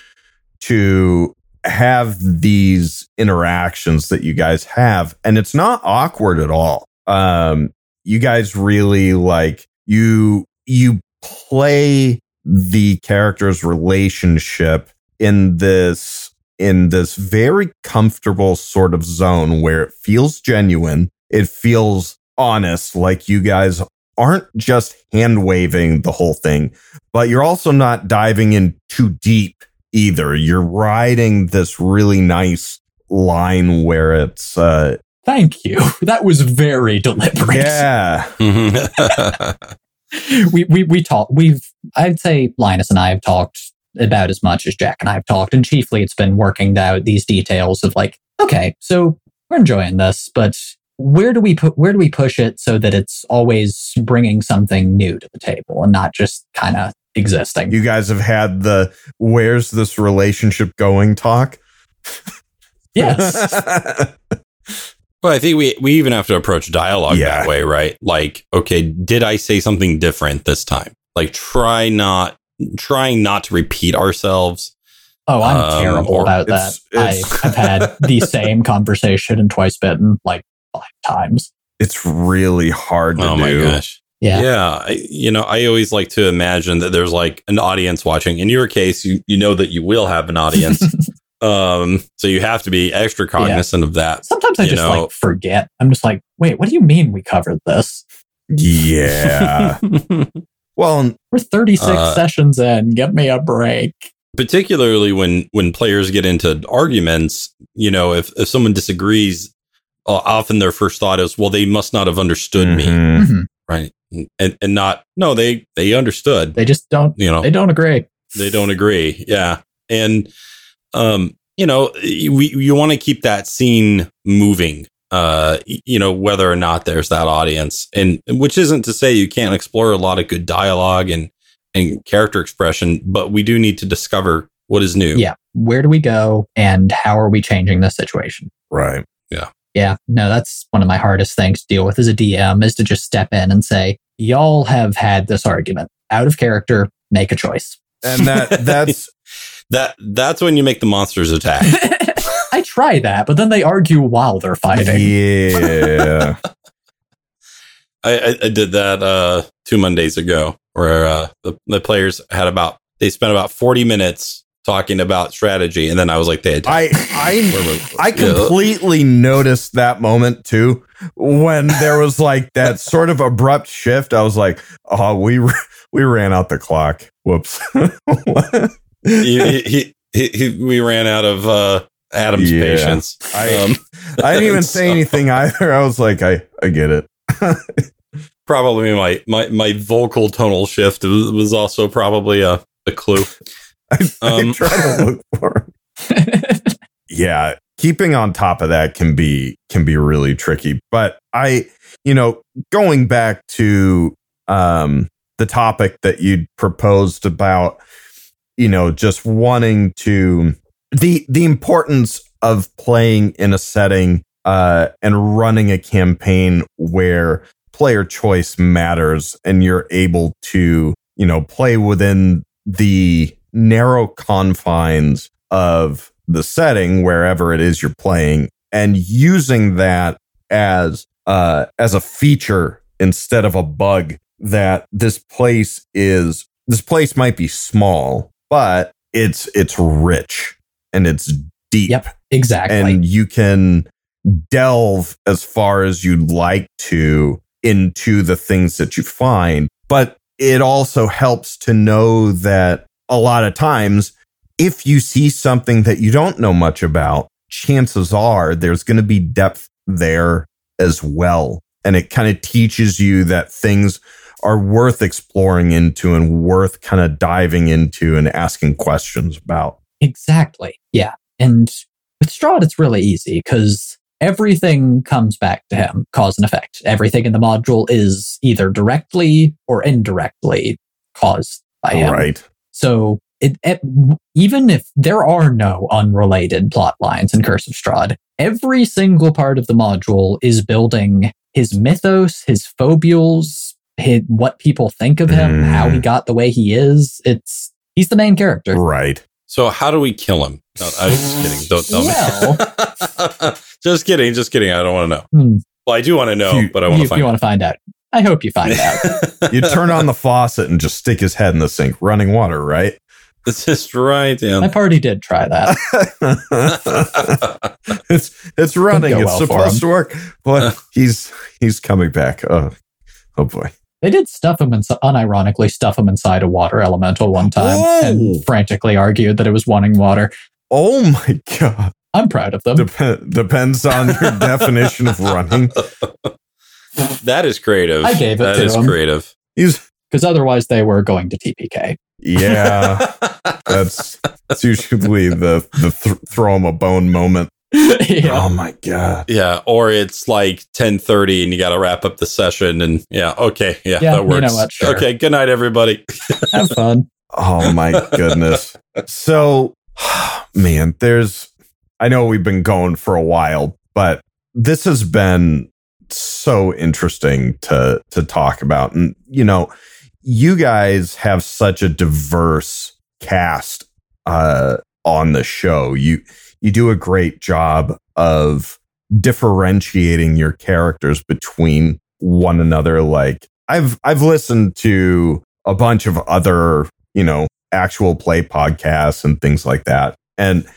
to have these interactions that you guys have and it's not awkward at all. Um you guys really like you you play the character's relationship in this in this very comfortable sort of zone where it feels genuine. It feels honest, like you guys aren't just hand waving the whole thing, but you're also not diving in too deep either. You're riding this really nice line where it's, uh, Thank you. That was very deliberate. yeah, we we we talk we've I'd say Linus and I have talked about as much as Jack and I have talked, and chiefly it's been working out these details of like, okay, so we're enjoying this, but where do we put where do we push it so that it's always bringing something new to the table and not just kind of existing? you guys have had the where's this relationship going talk. yes, Well, I think we we even have to approach dialogue Yeah. that way, right? Like, okay, did I say something different this time? Like, try not trying not to repeat ourselves. oh, I'm Um, terrible or about that. it's- it's- I, I've had the same conversation in Twice Bitten like five times. it's really hard to Oh do. my gosh. Yeah. Yeah. I, you know, I always like to imagine that there's like an audience watching. In your case, you, you know that you will have an audience. um, so you have to be extra cognizant of that. Sometimes I just know- like forget. I'm just like, wait, what do you mean we covered this? Yeah. well, We're 36 Uh, sessions in. Give me a break. Particularly when, when players get into arguments, you know, if, if someone disagrees, uh, often their first thought is, well, they must not have understood me. Mhm. Right. And, and not, no, they, they understood, They just don't. you know, They don't agree. they don't agree. Yeah. And, um, you know, we, you want to keep that scene moving, uh, you know, whether or not there's that audience and which isn't to say you can't explore a lot of good dialogue and, and character expression, but we do need to discover what is new. Yeah. Where do we go, and how are we changing the situation? right. Yeah. Yeah, no, that's one of my hardest things to deal with as a DM is to just step in and say, "Y'all have had this argument out of character. Make a choice." And that that's That, that's when you make the monsters attack. I try that, but then they argue while they're fighting. yeah. I, I, I did that, uh, two Mondays ago where, uh, the, the players had about, they spent about 40 minutes talking about strategy. And then I was like, they. I I I Yeah. completely noticed that moment too when there was like that sort of abrupt shift. I was like, "Oh, we we ran out the clock. Whoops." he, he, he, he, we ran out of uh, Adam's Yeah. patience. I- um, I didn't even say so anything either. I was like, "I I get it." Probably my, my, my vocal tonal shift was, was also probably a, a clue. I, I Um, try to look for. yeah keeping on top of that can be can be really tricky but i you know going back to um the topic that you proposed about you know just wanting to the the importance of playing in a setting uh and running a campaign where player choice matters and you're able to you know play within the narrow confines of the setting wherever it is you're playing and using that as uh as a feature instead of a bug that this place is this place might be small but it's it's rich and it's deep Yep, exactly. and you can delve as far as you'd like to into the things that you find. But it also helps to know that a lot of times, if you see something that you don't know much about, chances are there's going to be depth there as well. And it kind of teaches you that things are worth exploring into and worth kind of diving into and asking questions about. Exactly. Yeah. And with Strahd, it's really easy because everything comes back to him, cause and effect. Everything in the module is either directly or indirectly caused by him. Right. So it, it, even if there are no unrelated plot lines in Curse of Strahd, every single part of the module is building his mythos, his foibles, his, what people think of him, Mm. how he got the way he is. It's he's the main character. Right. So how do we kill him? No, I'm just kidding. Don't tell me. just kidding. Just kidding. I don't want to know. Hmm. Well, I do want to know, You- but I want to find you want to find out. I hope you find out. out. You turn on the faucet and just stick his head in the sink, running water, right? That's just right. My Yeah. party did try that. it's it's running. It's well supposed to work, but he's he's coming back. Oh, oh boy. They did stuff him, ins- unironically stuff him inside a water elemental one time Oh. and frantically argued that it was wanting water. Oh my god. I'm proud of them. Dep- depends on your definition of running. That is creative. I gave it That to is him. creative. He's Because otherwise they were going to TPK. yeah. That's that's usually the the th- throw him a bone moment. yeah. Oh my god. yeah, or it's like 10:30 and you got to wrap up the session and yeah, okay. Yeah, Yeah, that you know works. what, sure. Okay, good night everybody. Have fun. Oh my goodness. So, man, there's, I know we've been going for a while, but this has been so interesting to, to talk about. And, you know, you guys have such a diverse cast, uh, on the show. You, you do a great job of differentiating your characters between one another. Like I've, I've listened to a bunch of other you know, actual play podcasts and things like that. And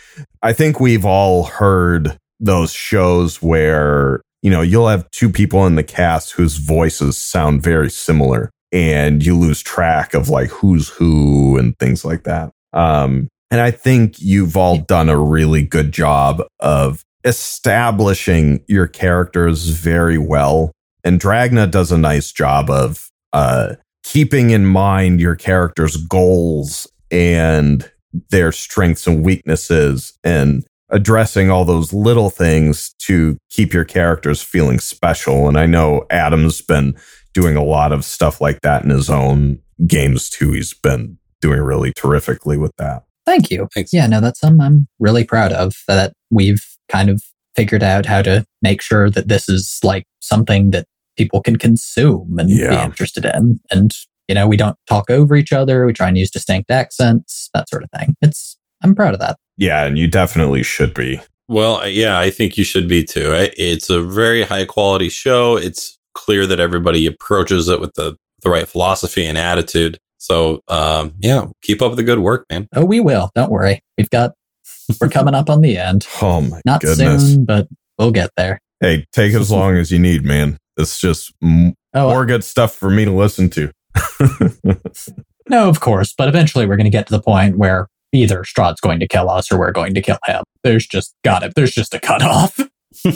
I think we've all heard those shows where, you know, you'll have two people in the cast whose voices sound very similar and you lose track of like who's who and things like that. Um, and I think you've all done a really good job of establishing your characters very well. And Dragna does a nice job of, uh, keeping in mind your character's goals and their strengths and weaknesses and addressing all those little things to keep your characters feeling special. And I know Adam's been doing a lot of stuff like that in his own games too. He's been doing really terrifically with that. Thank you. Thanks. Yeah, no, that's something I'm really proud of that we've kind of figured out how to make sure that this is like something that people can consume and be interested in. And, you know, we don't talk over each other. We try and use distinct accents, that sort of thing. It's, I'm proud of that. Yeah, and you definitely should be. Well, uh, yeah, I think you should be too. It's a very high quality show. It's clear that everybody approaches it with the, the right philosophy and attitude. So, um, yeah, keep up the good work, man. Oh, we will. Don't worry. We've got, we're coming up on the end. Oh my Not goodness. soon, but we'll get there. Hey, take as long as you need, man. It's just m- Oh, more good stuff for me to listen to. no, of course. But eventually we're going to get to the point where either Strahd's going to kill us or we're going to kill him. There's just got it. There's just a cutoff.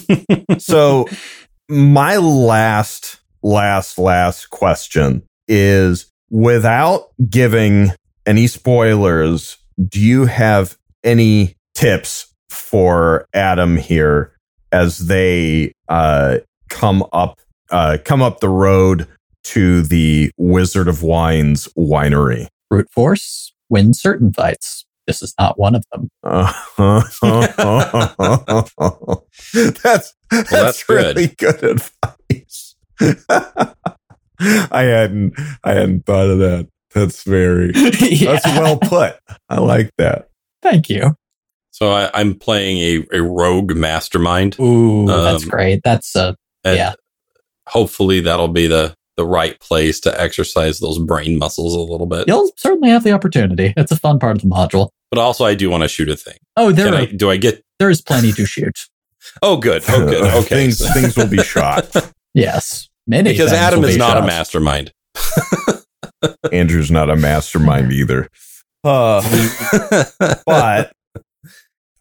so my last last last question is without giving any spoilers do you have any tips for adam here as they uh come up uh come up the road to the wizard of wines winery Brute force wins certain fights. This is not one of them. that's that's, that's good. really good advice. I hadn't I hadn't thought of that. That's very Yeah. that's well put. I like that. Thank you. So I, I'm playing a, a rogue mastermind. Ooh, that's Um, great. That's uh, And Yeah. Hopefully that'll be the, the right place to exercise those brain muscles a little bit. you'll certainly have the opportunity. It's a fun part of the module. But also I do want to shoot a thing. Oh, there are, I, do I get, there is plenty to shoot. oh, good. Oh, good. Okay. things things will be shot. Yes, many because Adam will is be not a mastermind. Andrew's not a mastermind either. Uh, but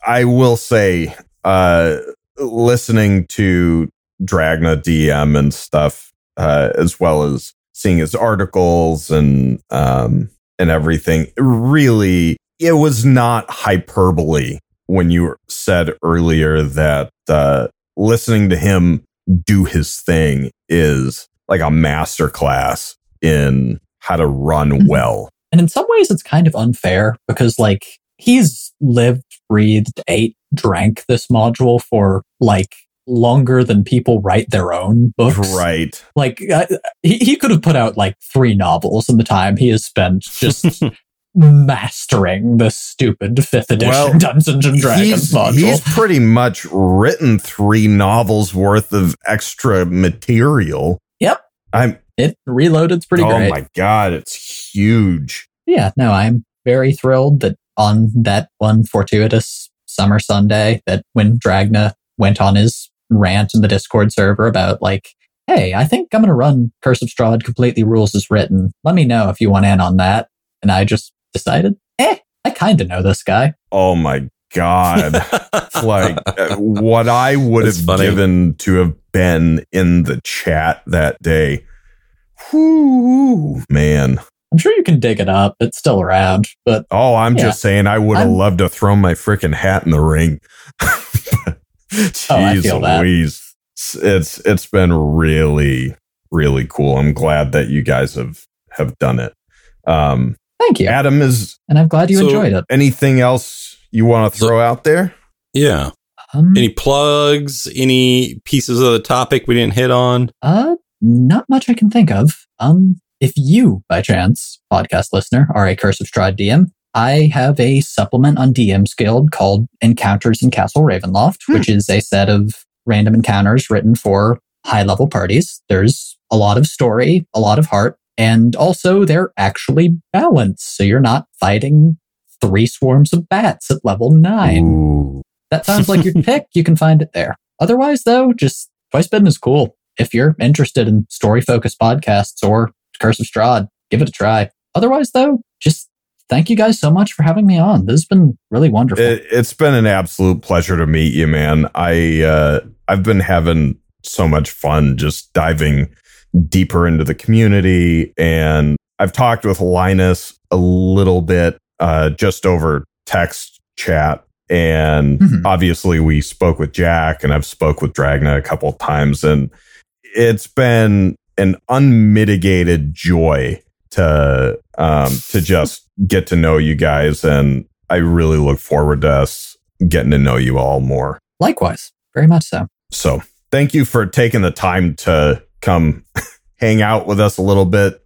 I will say uh, listening to Dragna DM and stuff, uh, as well as seeing his articles and um, and everything, really, it was not hyperbole when you said earlier that uh, listening to him do his thing is like a masterclass in how to run Mhm. well. And in some ways, it's kind of unfair because, like, he's lived, breathed, ate, drank this module for like longer than people write their own books. Right. Like, uh, he, he could have put out like three novels in the time he has spent just mastering the stupid fifth edition Well, Dungeons and Dragons he's, module. he's pretty much written three novels worth of extra material. Yep. I'm it reloaded's pretty oh great. Oh my god, it's huge. Yeah, no, I'm very thrilled that on that one fortuitous summer Sunday that when Dragna went on his rant in the Discord server about like, hey, I think I'm gonna run Curse of Strahd completely rules as written. Let me know if you want in on that. And I just decided, eh, I kinda know this guy. Oh my god. like what I would That's have funny. given to have been in the chat that day. Whoo, man. I'm sure you can dig it up. It's still around, but Oh, I'm Yeah. just saying I would have loved to throw my freaking hat in the ring. Jeez Oh, I feel. Louise. It's, it's it's been really, really cool. I'm glad that you guys have have done it. Um thank you. Adam is And I'm glad you So- enjoyed it. anything else you want to throw out there? yeah. Um, Any plugs? Any pieces of the topic we didn't hit on? Uh, not much I can think of. Um, if you, by chance, podcast listener, are a Curse of Strahd DM, I have a supplement on DM's Guild called Encounters in Castle Ravenloft, Hmm. which is a set of random encounters written for high level parties. There's a lot of story, a lot of heart, and also they're actually balanced. So you're not fighting three swarms of bats at level nine Ooh. that sounds like your pick. You can find it there. Otherwise, though, just Twice Bitten is cool. If you're interested in story focused podcasts or Curse of Strahd, give it a try. Otherwise, though, just thank you guys so much for having me on. This has been really wonderful. It, it's been an absolute pleasure to meet you, man. I uh, I've been having so much fun just diving deeper into the community, and I've talked with Linus a little bit uh, just over text chat, and Mhm. obviously we spoke with Jack, and I've spoke with Dragna a couple of times, and it's been an unmitigated joy to um, to just get to know you guys, and I really look forward to us getting to know you all more. Likewise, very much so. So, thank you for taking the time to come hang out with us a little bit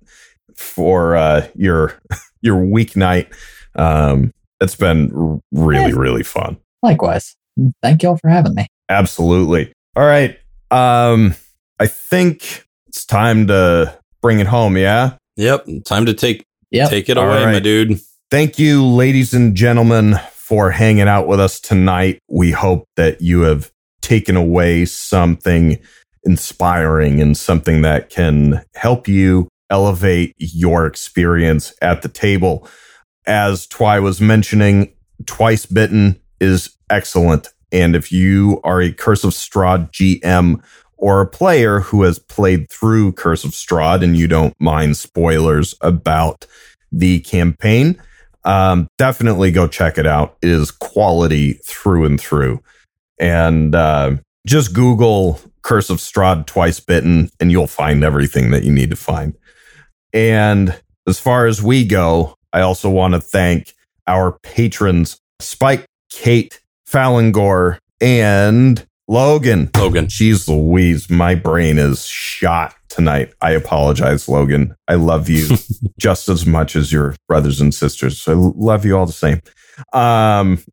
for uh, your your weeknight. Um, it's been really, Yeah. really fun. Likewise. Thank you all for having me. Absolutely. All right. Um, I think it's time to bring it home. Yeah. Yep. Time to take Yep. take it All away, my dude. Thank you, ladies and gentlemen, for hanging out with us tonight. We hope that you have taken away something inspiring and something that can help you elevate your experience at the table. As Twi was mentioning, Twice Bitten is excellent. And if you are a Curse of Strahd GM or a player who has played through Curse of Strahd and you don't mind spoilers about the campaign, um, definitely go check it out. It is quality through and through. And uh, just Google Curse of Strahd Twice Bitten, and you'll find everything that you need to find. And as far as we go, I also want to thank our patrons, Spike, Kate, Falangor, and Logan. Logan. Jeez Louise, my brain is shot tonight. I apologize, Logan. I love you just as much as your brothers and sisters. I love you all the same. Um,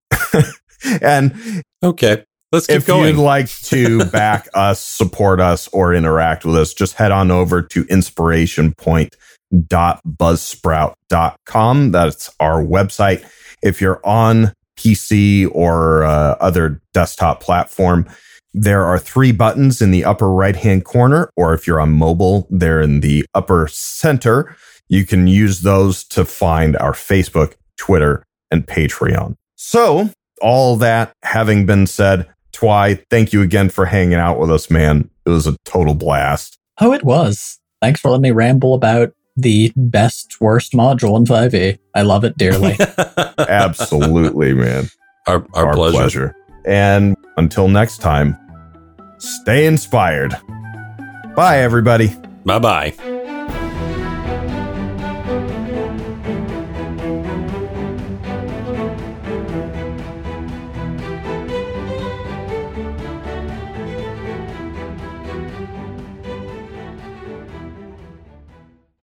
and Okay. Let's keep if going. you'd like to back us, support us, or interact with us, just head on over to inspirationpoint.buzzsprout.com. That's our website. If you're on PC or uh, other desktop platform, there are three buttons in the upper right hand corner, or if you're on mobile, they're in the upper center. You can use those to find our Facebook, Twitter, and Patreon. So, all that having been said, Twi, thank you again for hanging out with us, man. It was a total blast. Oh, it was. Thanks for letting me ramble about the best, worst module in 5e. I love it dearly. Absolutely, man. Our, our, pleasure. And until next time, stay inspired. Bye, everybody. Bye bye.